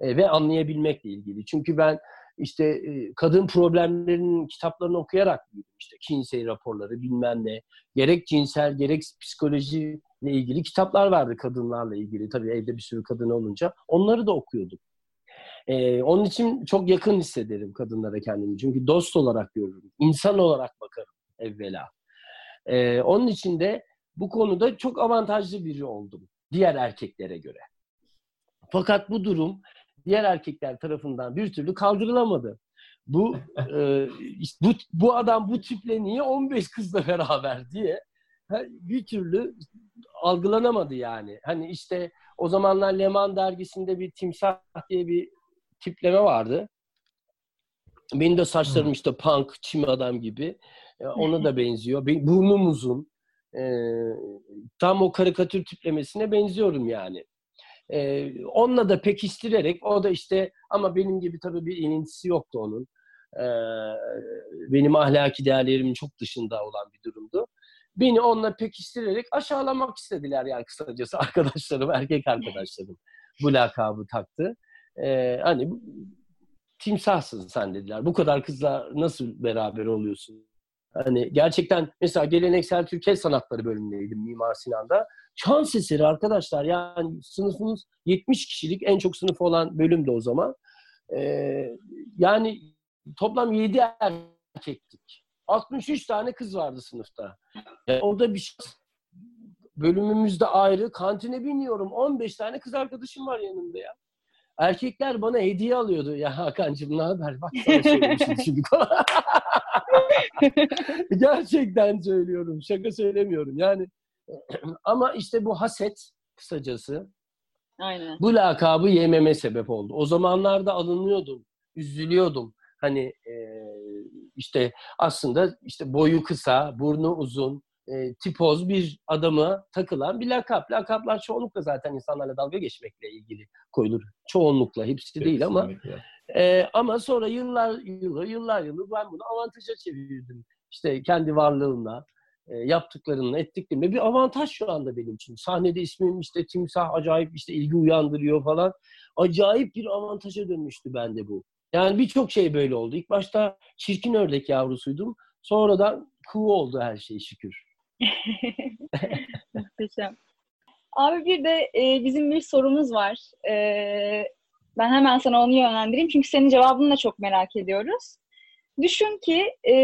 E, ve anlayabilmekle ilgili. Çünkü ben işte e, kadın problemlerinin kitaplarını okuyarak büyüdüm. İşte Kinsey raporları bilmem ne. Gerek cinsel gerek psikolojiyle ilgili kitaplar vardı kadınlarla ilgili. Tabii evde bir sürü kadın olunca. Onları da okuyordum. E, onun için çok yakın hissederim kadınlara kendimi. Çünkü dost olarak görürüm. İnsan olarak bakarım evvela. E, onun için de bu konuda çok avantajlı biri oldum. Diğer erkeklere göre. Fakat bu durum diğer erkekler tarafından bir türlü kaldırılamadı. Bu e, işte bu bu adam bu tiple niye 15 kızla beraber diye bir türlü algılanamadı yani. Hani işte o zamanlar Leman dergisinde bir timsah diye bir tipleme vardı. Benim de saçlarım işte punk, çim adam gibi. E, Ona da benziyor. Burnum uzun. E, tam o karikatür tiplemesine benziyorum yani. E, onunla da pekiştirerek o da işte ama benim gibi tabii bir ilintisi yoktu onun. E, benim ahlaki değerlerimin çok dışında olan bir durumdu. Beni onunla pekiştirerek aşağılamak istediler yani kısacası arkadaşlarım, erkek arkadaşlarım bu lakabı taktı. E, hani timsahsın sen dediler. Bu kadar kızla nasıl beraber oluyorsun? Hani gerçekten mesela geleneksel Türk El Sanatları bölümündeydim Mimar Sinan'da. Şans eseri arkadaşlar yani sınıfımız 70 kişilik en çok sınıf olan bölümde o zaman. Ee, yani toplam 7 erkektik. 63 tane kız vardı sınıfta. Yani orada bir şans. Bölümümüzde ayrı. Kantine biniyorum. 15 tane kız arkadaşım var yanımda ya. Erkekler bana hediye alıyordu. Ya Hakan'cığım ne haber? Bak sana söylemişim şimdi. Gerçekten söylüyorum. Şaka söylemiyorum. Yani ama işte bu haset kısacası Aynen. bu lakabı yememe sebep oldu. O zamanlarda alınıyordum, üzülüyordum. Hani e, işte aslında işte boyu kısa, burnu uzun, e, tipoz bir adama takılan bir lakap. Lakaplar çoğunlukla zaten insanlarla dalga geçmekle ilgili koyulur. Çoğunlukla, hepsi değil ama Ee, ama sonra yıllar yılı, yıllar yılı ben bunu avantaja çevirdim. İşte kendi varlığımla, e, yaptıklarımla, ettiklerimle bir avantaj şu anda benim için. Sahnede ismim işte timsah acayip işte ilgi uyandırıyor falan. Acayip bir avantaja dönmüştü bende bu. Yani birçok şey böyle oldu. İlk başta çirkin ördek yavrusuydum. Sonradan kuğu oldu her şey şükür. Muhteşem. Abi bir de e, bizim bir sorumuz var. E, ben hemen sana onu yönlendireyim. Çünkü senin cevabını da çok merak ediyoruz. Düşün ki e,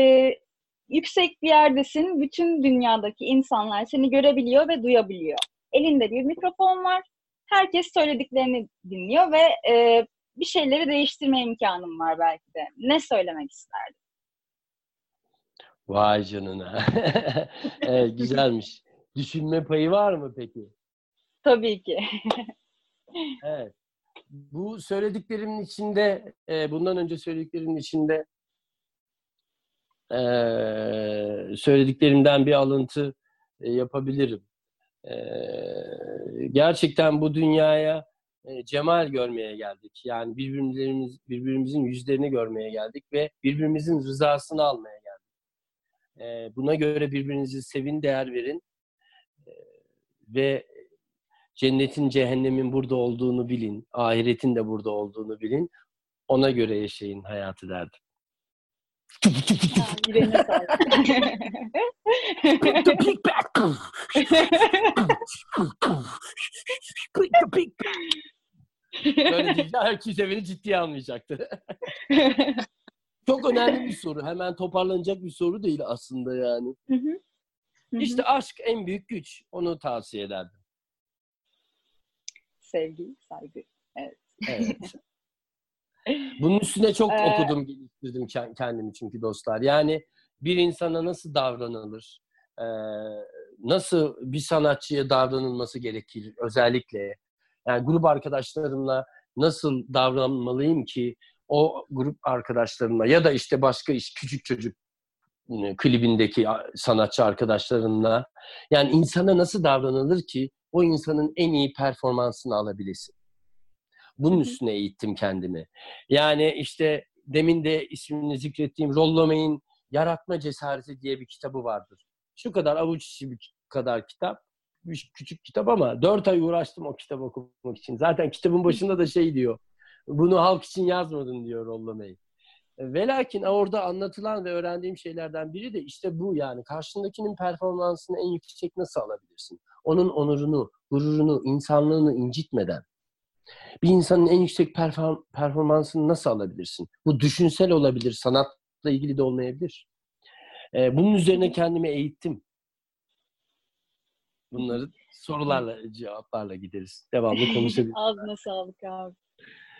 yüksek bir yerdesin. Bütün dünyadaki insanlar seni görebiliyor ve duyabiliyor. Elinde bir mikrofon var. Herkes söylediklerini dinliyor ve e, bir şeyleri değiştirme imkanın var belki de. Ne söylemek isterdin? Vay canına. evet, güzelmiş. Düşünme payı var mı peki? Tabii ki. Evet. Bu söylediklerimin içinde, e, bundan önce söylediklerimin içinde e, söylediklerimden bir alıntı e, yapabilirim. E, gerçekten bu dünyaya e, cemal görmeye geldik. Yani birbirimiz, birbirimizin yüzlerini görmeye geldik ve birbirimizin rızasını almaya geldik. E, buna göre birbirinizi sevin, değer verin e, ve cennetin, cehennemin burada olduğunu bilin, ahiretin de burada olduğunu bilin. Ona göre yaşayın hayatı derdim. Böyle deyince herkes beni ciddiye almayacaktı. Çok önemli bir soru. Hemen toparlanacak bir soru değil aslında yani. Hı hı. Hı hı. İşte aşk en büyük güç. Onu tavsiye ederdim. Sevgi, saygı. Evet. Bunun üstüne çok Ee, okudum, geliştirdim ke- kendimi çünkü dostlar. Yani bir insana nasıl davranılır, ee, nasıl bir sanatçıya davranılması gerekir özellikle. Yani grup arkadaşlarımla nasıl davranmalıyım ki o grup arkadaşlarımla ya da işte başka iş küçük çocuk e, klibindeki sanatçı arkadaşlarımla yani insana nasıl davranılır ki o insanın en iyi performansını alabilesin. Bunun üstüne eğittim kendimi. Yani işte demin de ismini zikrettiğim Rollomay'in Yaratma Cesareti diye bir kitabı vardır. Şu kadar avuç içi bir kadar kitap. Bir küçük kitap ama dört ay uğraştım o kitabı okumak için. Zaten kitabın başında da şey diyor. Bunu halk için yazmadın diyor Rollomay'ı. Ve lakin orada anlatılan ve öğrendiğim şeylerden biri de işte bu yani karşındakinin performansını en yüksek nasıl alabilirsin? Onun onurunu, gururunu, insanlığını incitmeden bir insanın en yüksek perform- performansını nasıl alabilirsin? Bu düşünsel olabilir, sanatla ilgili de olmayabilir. Ee, bunun üzerine kendimi eğittim. Bunları sorularla, cevaplarla gideriz. Devamlı konuşabiliriz. Ağzına sağlık abi.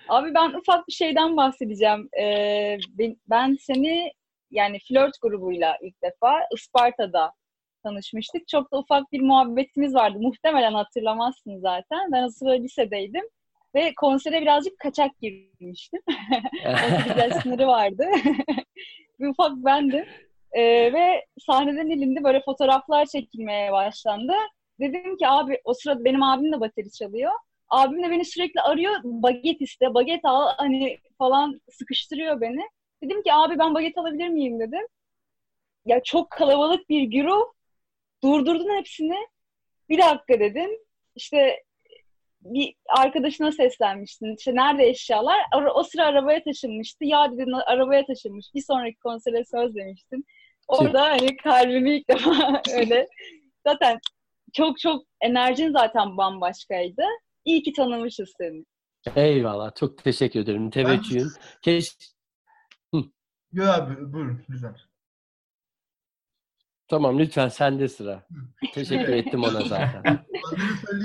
Abi ben ufak bir şeyden bahsedeceğim. Ee, ben, ben seni yani flört grubuyla ilk defa Isparta'da tanışmıştık. Çok da ufak bir muhabbetimiz vardı. Muhtemelen hatırlamazsın zaten. Ben o sıra lisedeydim. Ve konsere birazcık kaçak girmiştim. 18 yaş sınırı vardı. bir ufak bendim. Ee, ve sahneden elinde böyle fotoğraflar çekilmeye başlandı. Dedim ki abi o sırada benim abim de bateri çalıyor. Abim de beni sürekli arıyor. Baget iste, baget al hani falan sıkıştırıyor beni. Dedim ki abi ben baget alabilir miyim dedim. Ya çok kalabalık bir güruh. Durdurdun hepsini. Bir dakika dedin. İşte bir arkadaşına seslenmiştin. İşte nerede eşyalar? O sıra arabaya taşınmıştı. Ya dedin arabaya taşınmış. Bir sonraki konsere söz demiştin. Orada hani kalbimi ilk defa öyle. Zaten çok çok enerjin zaten bambaşkaydı. İyi ki tanımışız seni. Eyvallah. Çok teşekkür ederim. Teveccühün. Keş... Yo abi buyurun lütfen. Tamam lütfen sende sıra. Teşekkür ettim ona zaten.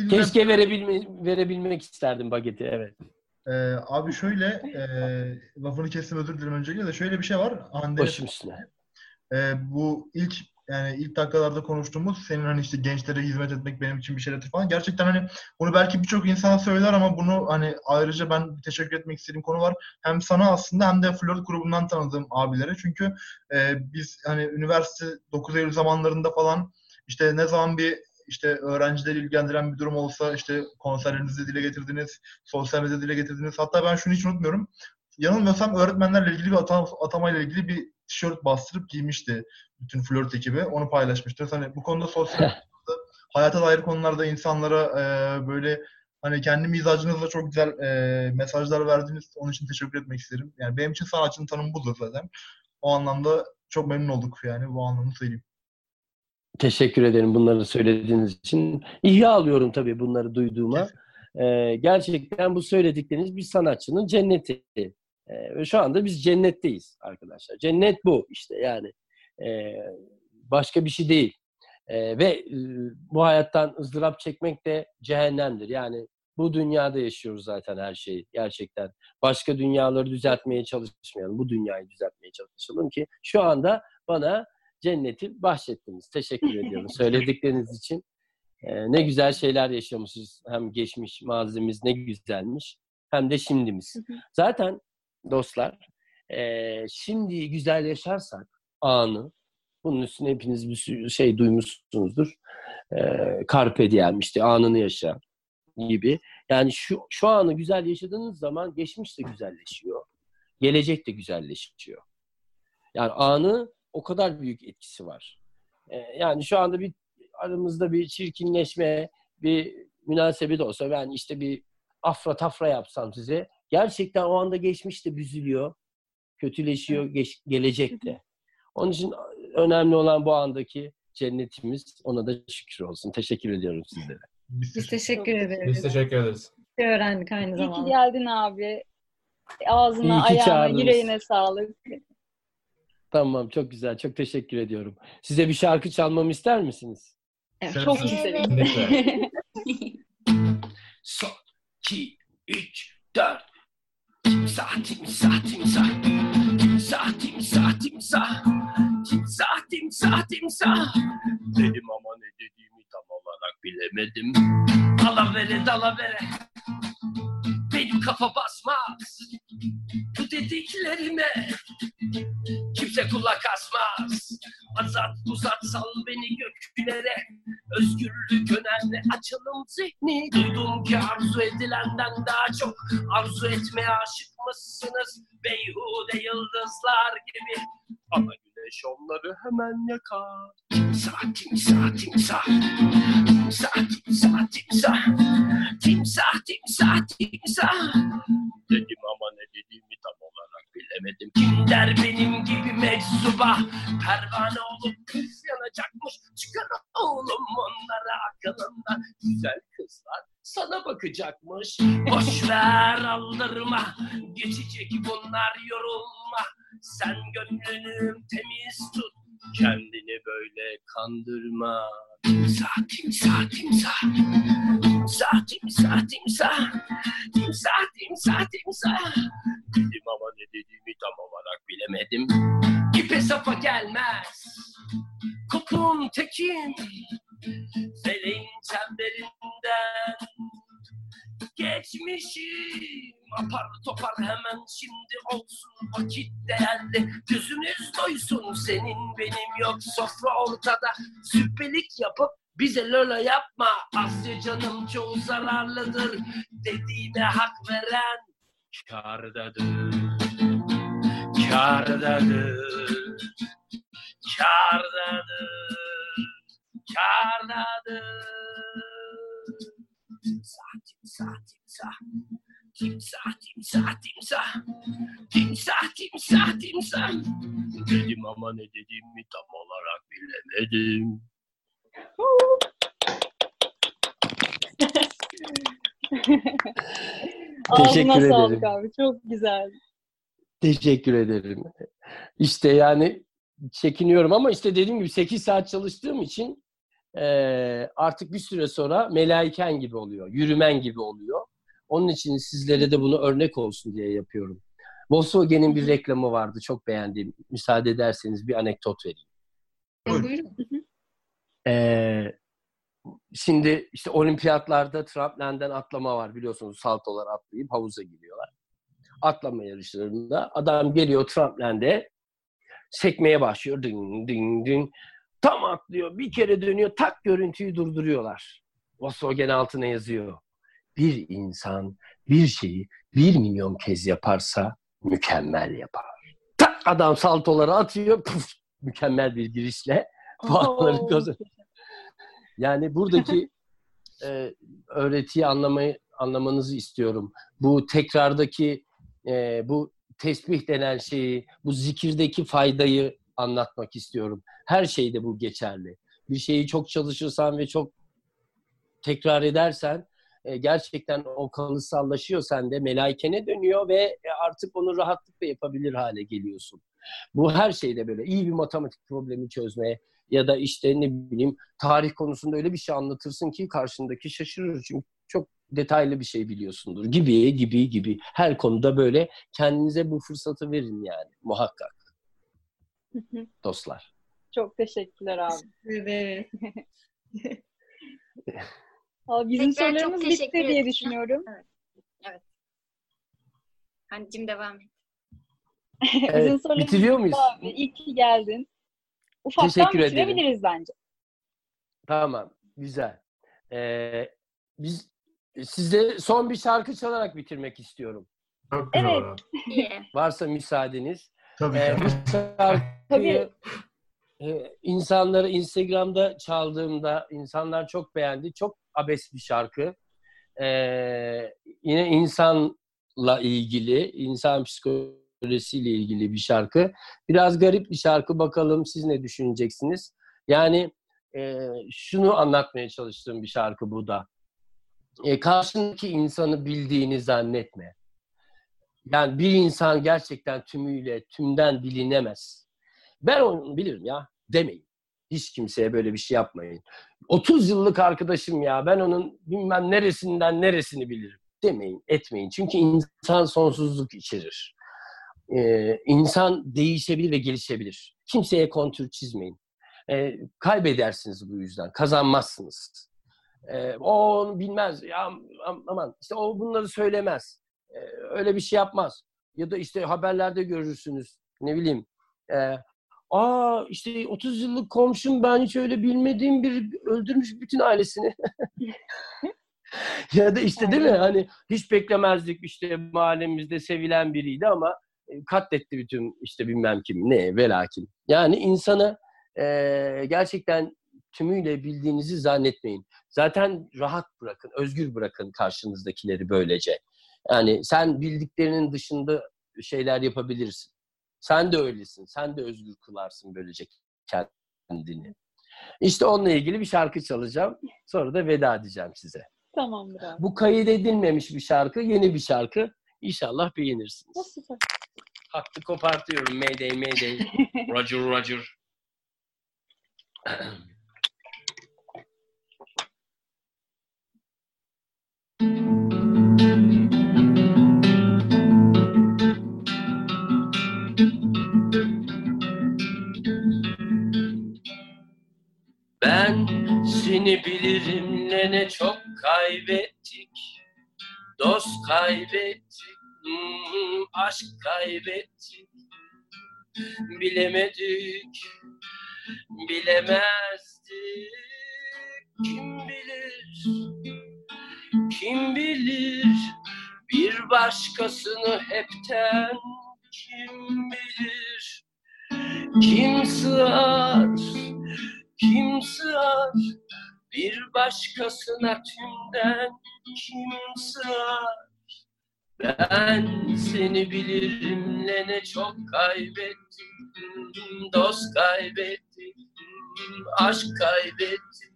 Keşke verebilme, verebilmek isterdim bageti. Evet. Ee, abi şöyle e, lafını kestim özür dilerim öncelikle de şöyle bir şey var. Hande Başım üstüne. e, bu ilk yani ilk dakikalarda konuştuğumuz senin hani işte gençlere hizmet etmek benim için bir şeydir falan. Gerçekten hani bunu belki birçok insan söyler ama bunu hani ayrıca ben teşekkür etmek istediğim konu var. Hem sana aslında hem de flört grubundan tanıdığım abilere. Çünkü e, biz hani üniversite 9 Eylül zamanlarında falan işte ne zaman bir işte öğrencileri ilgilendiren bir durum olsa işte konserlerinizi dile getirdiniz, sosyal medyada dile getirdiniz. Hatta ben şunu hiç unutmuyorum. yanılmıyorsam öğretmenlerle ilgili bir atama, atamayla ilgili bir tişört bastırıp giymişti bütün flört ekibi. Onu paylaşmıştı. Hani bu konuda sosyal hayata dair konularda insanlara e, böyle hani kendi mizacınızla çok güzel e, mesajlar verdiniz. Onun için teşekkür etmek isterim. Yani benim için sanatçının tanımı budur zaten. O anlamda çok memnun olduk yani bu anlamda söyleyeyim. Teşekkür ederim bunları söylediğiniz için. İhya alıyorum tabii bunları duyduğuma. Ee, gerçekten bu söyledikleriniz bir sanatçının cenneti. Ee, ve şu anda biz cennetteyiz arkadaşlar. Cennet bu işte yani. Ee, başka bir şey değil. Ee, ve e, bu hayattan ızdırap çekmek de cehennemdir. Yani bu dünyada yaşıyoruz zaten her şeyi gerçekten. Başka dünyaları düzeltmeye çalışmayalım. Bu dünyayı düzeltmeye çalışalım ki şu anda bana cenneti bahşettiniz. Teşekkür ediyorum söyledikleriniz için. Ee, ne güzel şeyler yaşamışız. Hem geçmiş mazimiz ne güzelmiş hem de şimdimiz. Zaten dostlar e, şimdi güzel yaşarsak anı bunun üstüne hepiniz bir şey duymuşsunuzdur. E, Carpe diem işte anını yaşa gibi. Yani şu, şu anı güzel yaşadığınız zaman geçmiş de güzelleşiyor. Gelecek de güzelleşiyor. Yani anı o kadar büyük etkisi var. Ee, yani şu anda bir aramızda bir çirkinleşme, bir münasebet olsa ben işte bir afra tafra yapsam size gerçekten o anda geçmiş de büzülüyor, kötüleşiyor geç, gelecekte. Onun için önemli olan bu andaki cennetimiz. Ona da şükür olsun. Teşekkür ediyorum sizlere. Biz teşekkür ederiz. Biz teşekkür ederiz. Bir öğrendik aynı İyi ki zamanda. geldin abi. Ağzına, ayağına, çağırdınız. yüreğine sağlık. Tamam çok güzel. Çok teşekkür ediyorum. Size bir şarkı çalmamı ister misiniz? Evet. Sen- Çok isterim. Son, iki, üç, dört. Timsah, timsah, timsah. Timsah, timsah, timsah. Timsah, timsah, timsah. Dedim ama ne dediğimi tam olarak bilemedim. Dalavere, dalavere. Benim kafa basmaz. Bu dediklerime kimse kulak asmaz. Azat uzat sal beni göklere. Özgürlük önemli açalım zihni. Duydum ki arzu edilenden daha çok arzu etmeye aşık mısınız? Beyhude yıldızlar gibi. Ama güneş onları hemen yakar. Timsah, timsah, timsah. Timsah, timsah, timsah. Timsah, timsah, timsah. Dedim ama ne dediğimi tam olarak bilemedim. Kim der benim gibi meczuba pervane olup kız yanacakmış. Çıkar oğlum onlara akılında. Güzel kızlar sana bakacakmış. Boş ver aldırma. Geçecek bunlar yorulma. Sen gönlünü temiz tut. Kendini böyle kandırma. Timsah, timsah, timsah. Timsah, timsah, timsah. Timsah, timsah, timsah. Dedim ama ne dediğimi tam olarak bilemedim. İpe safa gelmez. Kopun tekin. Feleğin çemberinden. Geçmişim. Apar topar hemen şimdi olsun vakit değerli. Gözünüz doysun senin benim yok sofra ortada. Süppelik yapıp bize lola yapma. Asya canım çoğu zararlıdır Dediğine hak veren. Kardadır Kardadır Kardadır Kardadır Timsah, timsah, timsah. Timsah, timsah, timsah. Timsah, timsah. Dedim ama ne dediğimi tam olarak bilemedim. Teşekkür Ağzına sağlık ederim. abi. Çok güzel. Teşekkür ederim. İşte yani çekiniyorum ama işte dediğim gibi 8 saat çalıştığım için eee, artık bir süre sonra melayken gibi oluyor. Yürümen gibi oluyor. Onun için sizlere de bunu örnek olsun diye yapıyorum. Volkswagen'in bir reklamı vardı. Çok beğendiğim. Müsaade ederseniz bir anekdot vereyim. Buyurun. Ee, şimdi işte olimpiyatlarda tramplinden atlama var biliyorsunuz saltolar atlayıp havuza giriyorlar. Atlama yarışlarında adam geliyor tramplinde sekmeye başlıyor. Ding ding ding. Tam atlıyor. Bir kere dönüyor. Tak görüntüyü durduruyorlar. Volkswagen altına yazıyor. Bir insan bir şeyi bir milyon kez yaparsa mükemmel yapar. Tak adam saltoları atıyor. Puf, mükemmel bir girişle puanları kazanıyor. Yani buradaki e, öğretiyi anlamayı anlamanızı istiyorum. Bu tekrardaki e, bu tesbih denen şeyi, bu zikirdeki faydayı anlatmak istiyorum. Her şeyde bu geçerli. Bir şeyi çok çalışırsan ve çok tekrar edersen e, gerçekten o kalıtsallaşıyor sende, melaikene dönüyor ve e, artık onu rahatlıkla yapabilir hale geliyorsun. Bu her şeyde böyle. iyi bir matematik problemi çözmeye ya da işte ne bileyim tarih konusunda öyle bir şey anlatırsın ki karşındaki şaşırır. Çünkü çok detaylı bir şey biliyorsundur. Gibi gibi gibi. Her konuda böyle kendinize bu fırsatı verin yani muhakkak dostlar. Çok teşekkürler abi. Evet. Abi bizim Tekrar çok sorularımız bitti teşekkür diye ederim. düşünüyorum. Hancım devam et. bizim Evet, sorularımız bitiriyor muyuz? Abi. İyi ki geldin. Ufaktan Teşekkür ederim. bitirebiliriz bence. Tamam, güzel. Ee, biz size son bir şarkı çalarak bitirmek istiyorum. Çok güzel Evet. Varsa müsaadeniz. Tabii Ee, bu şarkıyı e, insanları Instagram'da çaldığımda insanlar çok beğendi. Çok abes bir şarkı. Ee, yine insanla ilgili, insan psikolojisiyle ilgili bir şarkı. Biraz garip bir şarkı. Bakalım siz ne düşüneceksiniz? Yani e, şunu anlatmaya çalıştığım bir şarkı bu da. E, karşındaki insanı bildiğini zannetme. Yani bir insan gerçekten tümüyle, tümden bilinemez. Ben onu bilirim ya demeyin. Hiç kimseye böyle bir şey yapmayın. 30 yıllık arkadaşım ya ben onun bilmem neresinden neresini bilirim demeyin, etmeyin. Çünkü insan sonsuzluk içerir. Ee, insan değişebilir ve gelişebilir. Kimseye kontür çizmeyin. Ee, kaybedersiniz bu yüzden. Kazanmazsınız. Ee, o onu bilmez. Ya am- aman işte o bunları söylemez. Ee, öyle bir şey yapmaz. Ya da işte haberlerde görürsünüz. Ne bileyim. E, Aa işte 30 yıllık komşum ben hiç öyle bilmediğim bir öldürmüş bütün ailesini. ya da işte değil mi? Hani hiç beklemezdik işte mahallemizde sevilen biriydi ama e, katletti bütün işte bilmem kim ne velakin. Yani insana e, gerçekten tümüyle bildiğinizi zannetmeyin. Zaten rahat bırakın, özgür bırakın karşınızdakileri böylece. Yani sen bildiklerinin dışında şeyler yapabilirsin. Sen de öylesin. Sen de özgür kılarsın böylece kendini. İşte onunla ilgili bir şarkı çalacağım. Sonra da veda edeceğim size. Tamamdır abi. Bu kayıt edilmemiş bir şarkı, yeni bir şarkı. İnşallah beğenirsiniz. Nasıl? Hattı kopartıyorum. Mayday, mayday. Roger, Roger. Ben seni bilirim ne ne çok kaybettik. Dost kaybettik, hmm, aşk kaybettik. Bilemedik, bilemezdik. Kim bilir, kim bilir bir başkasını hepten kim bilir? Kim sığar, kim sığar bir başkasına tümden kim sığar? Ben seni bilirim ne ne çok kaybettim, dost kaybettim, aşk kaybettim.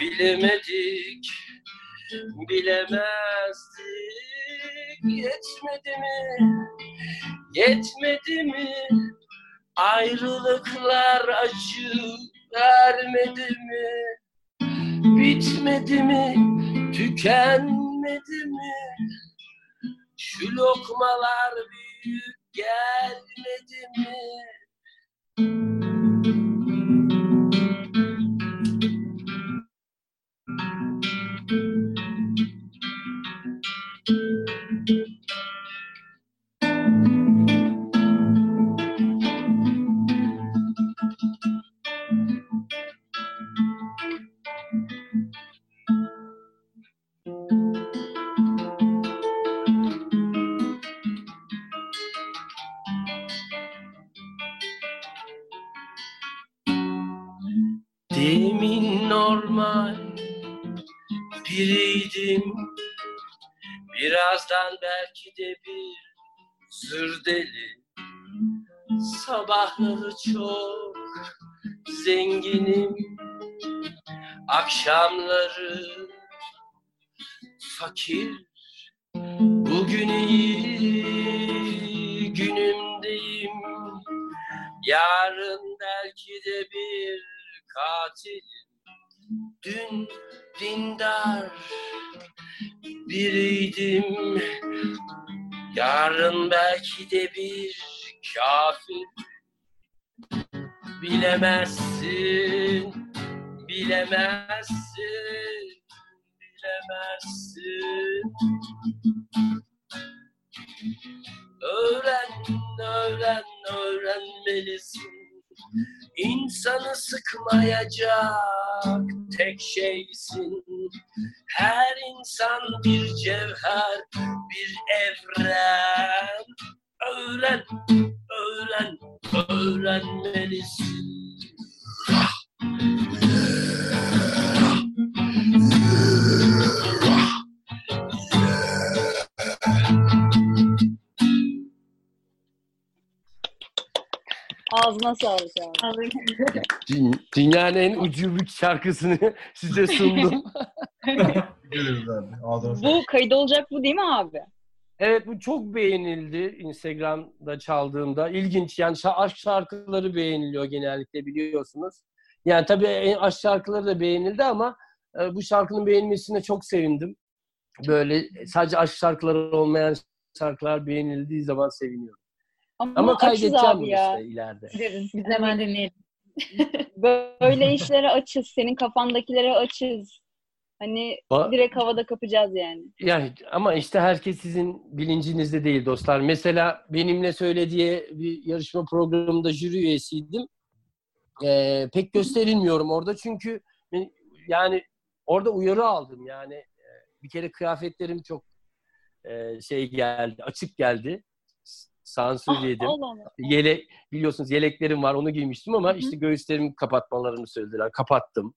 Bilemedik, bilemezdik, yetmedi mi, yetmedi mi? Ayrılıklar acı vermedi mi? Bitmedi mi? Tükenmedi mi? Şu lokmalar büyük gelmedi mi? Belki de bir sır deli. Sabahları çok zenginim. Akşamları fakir. Bugün iyi günümdeyim. Yarın belki de bir katilim. Dün dindar biriydim. Yarın belki de bir kafir. Bilemezsin, bilemezsin, bilemezsin. Öğren, öğren, öğrenmelisin. İnsanı sıkmayacak tek şeysin. Her insan bir cevher, bir evren. Öğren, öğren, öğrenmelisin. Ağzına sağlık abi. Dü- Dünyanın en ucubuk şarkısını size sundum. Bu kayıt olacak bu değil mi abi? Evet bu çok beğenildi Instagram'da çaldığımda. İlginç yani aşk şarkıları beğeniliyor genellikle biliyorsunuz. Yani tabii aşk şarkıları da beğenildi ama e, bu şarkının beğenilmesine çok sevindim. Böyle sadece aşk şarkıları olmayan şarkılar beğenildiği zaman seviniyorum. Ama, Ama kaydedeceğim abi bunu ya. işte ileride. Biz de hemen dinleyelim. Böyle işlere açız. Senin kafandakilere açız. Hani Ba- direkt havada kapacağız yani. Yani ama işte herkes sizin bilincinizde değil dostlar. Mesela benimle söylediği bir yarışma programında jüri üyesiydim. Ee, pek gösterilmiyorum orada çünkü ben- yani orada uyarı aldım yani Ee, bir kere kıyafetlerim çok e, şey geldi açık geldi sansür Ah, yedim yelek biliyorsunuz yeleklerim var onu giymiştim ama Hı hı. işte göğüslerimi kapatmalarını söylediler kapattım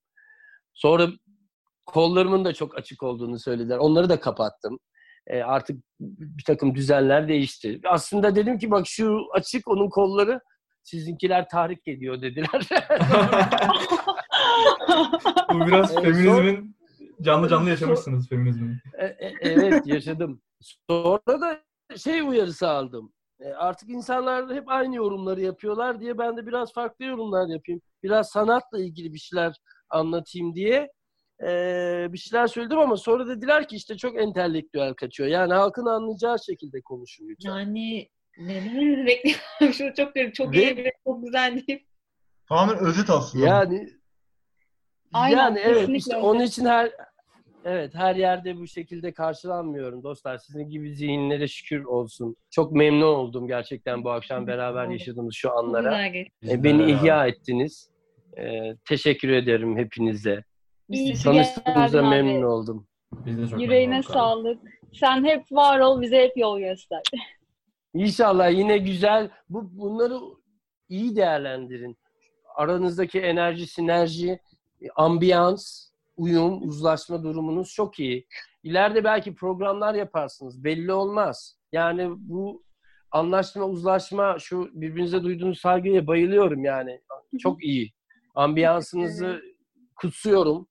sonra kollarımın da çok açık olduğunu söylediler onları da kapattım Ee, artık bir takım düzenler değişti aslında dedim ki bak şu açık onun kolları sizinkiler tahrik ediyor dediler Bu biraz Evet, feminizmin canlı canlı yaşamışsınız feminizmin. E- e- evet yaşadım. Sonra da şey uyarısı aldım. E, Artık insanlar hep aynı yorumları yapıyorlar diye ben de biraz farklı yorumlar yapayım. Biraz sanatla ilgili bir şeyler anlatayım diye e, bir şeyler söyledim ama sonra dediler ki işte çok entelektüel kaçıyor. Yani halkın anlayacağı şekilde konuşun lütfen. Yani neler bekliyorum. Şu çok çok Ve- iyi ve çok güzel deyip. Tamamen özet aslında. Yani Aynen, yani evet işte öyle. onun için her evet her yerde bu şekilde karşılanmıyorum dostlar. Sizin gibi zihinlere şükür olsun. Çok memnun oldum gerçekten bu akşam beraber yaşadığımız şu anlara. E, beni ihya ettiniz. E, teşekkür ederim hepinize. Tanıştığımıza memnun abi. oldum. Biz de çok Yüreğine sağlık. Sen hep var ol, bize hep yol göster. İnşallah yine güzel bu bunları iyi değerlendirin. Aranızdaki enerji, sinerji, ambiyans, uyum, uzlaşma durumunuz çok iyi. İleride belki programlar yaparsınız. Belli olmaz. Yani bu anlaşma, uzlaşma, şu birbirinize duyduğunuz saygıya bayılıyorum yani. Çok iyi. Ambiyansınızı kutsuyorum.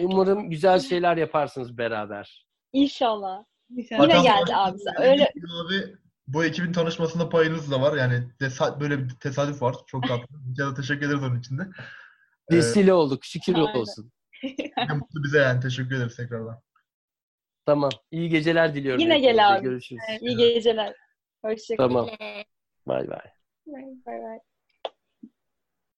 Umarım güzel şeyler yaparsınız beraber. İnşallah. İnşallah. Yine geldi abi. Öyle Abi bu ekibin tanışmasında payınız da var. Yani tesa- böyle bir tesadüf var. Çok tatlı. Da teşekkür ederiz onun için de. Ee, Vesile olduk. Şükür Aynen. olsun. mutlu bize yani. Teşekkür ederiz tekrardan. Tamam. İyi geceler diliyorum. Yine gel abi. Görüşürüz. Evet, iyi geceler. Hoşçakalın. Tamam. Bay bay. Bay bay.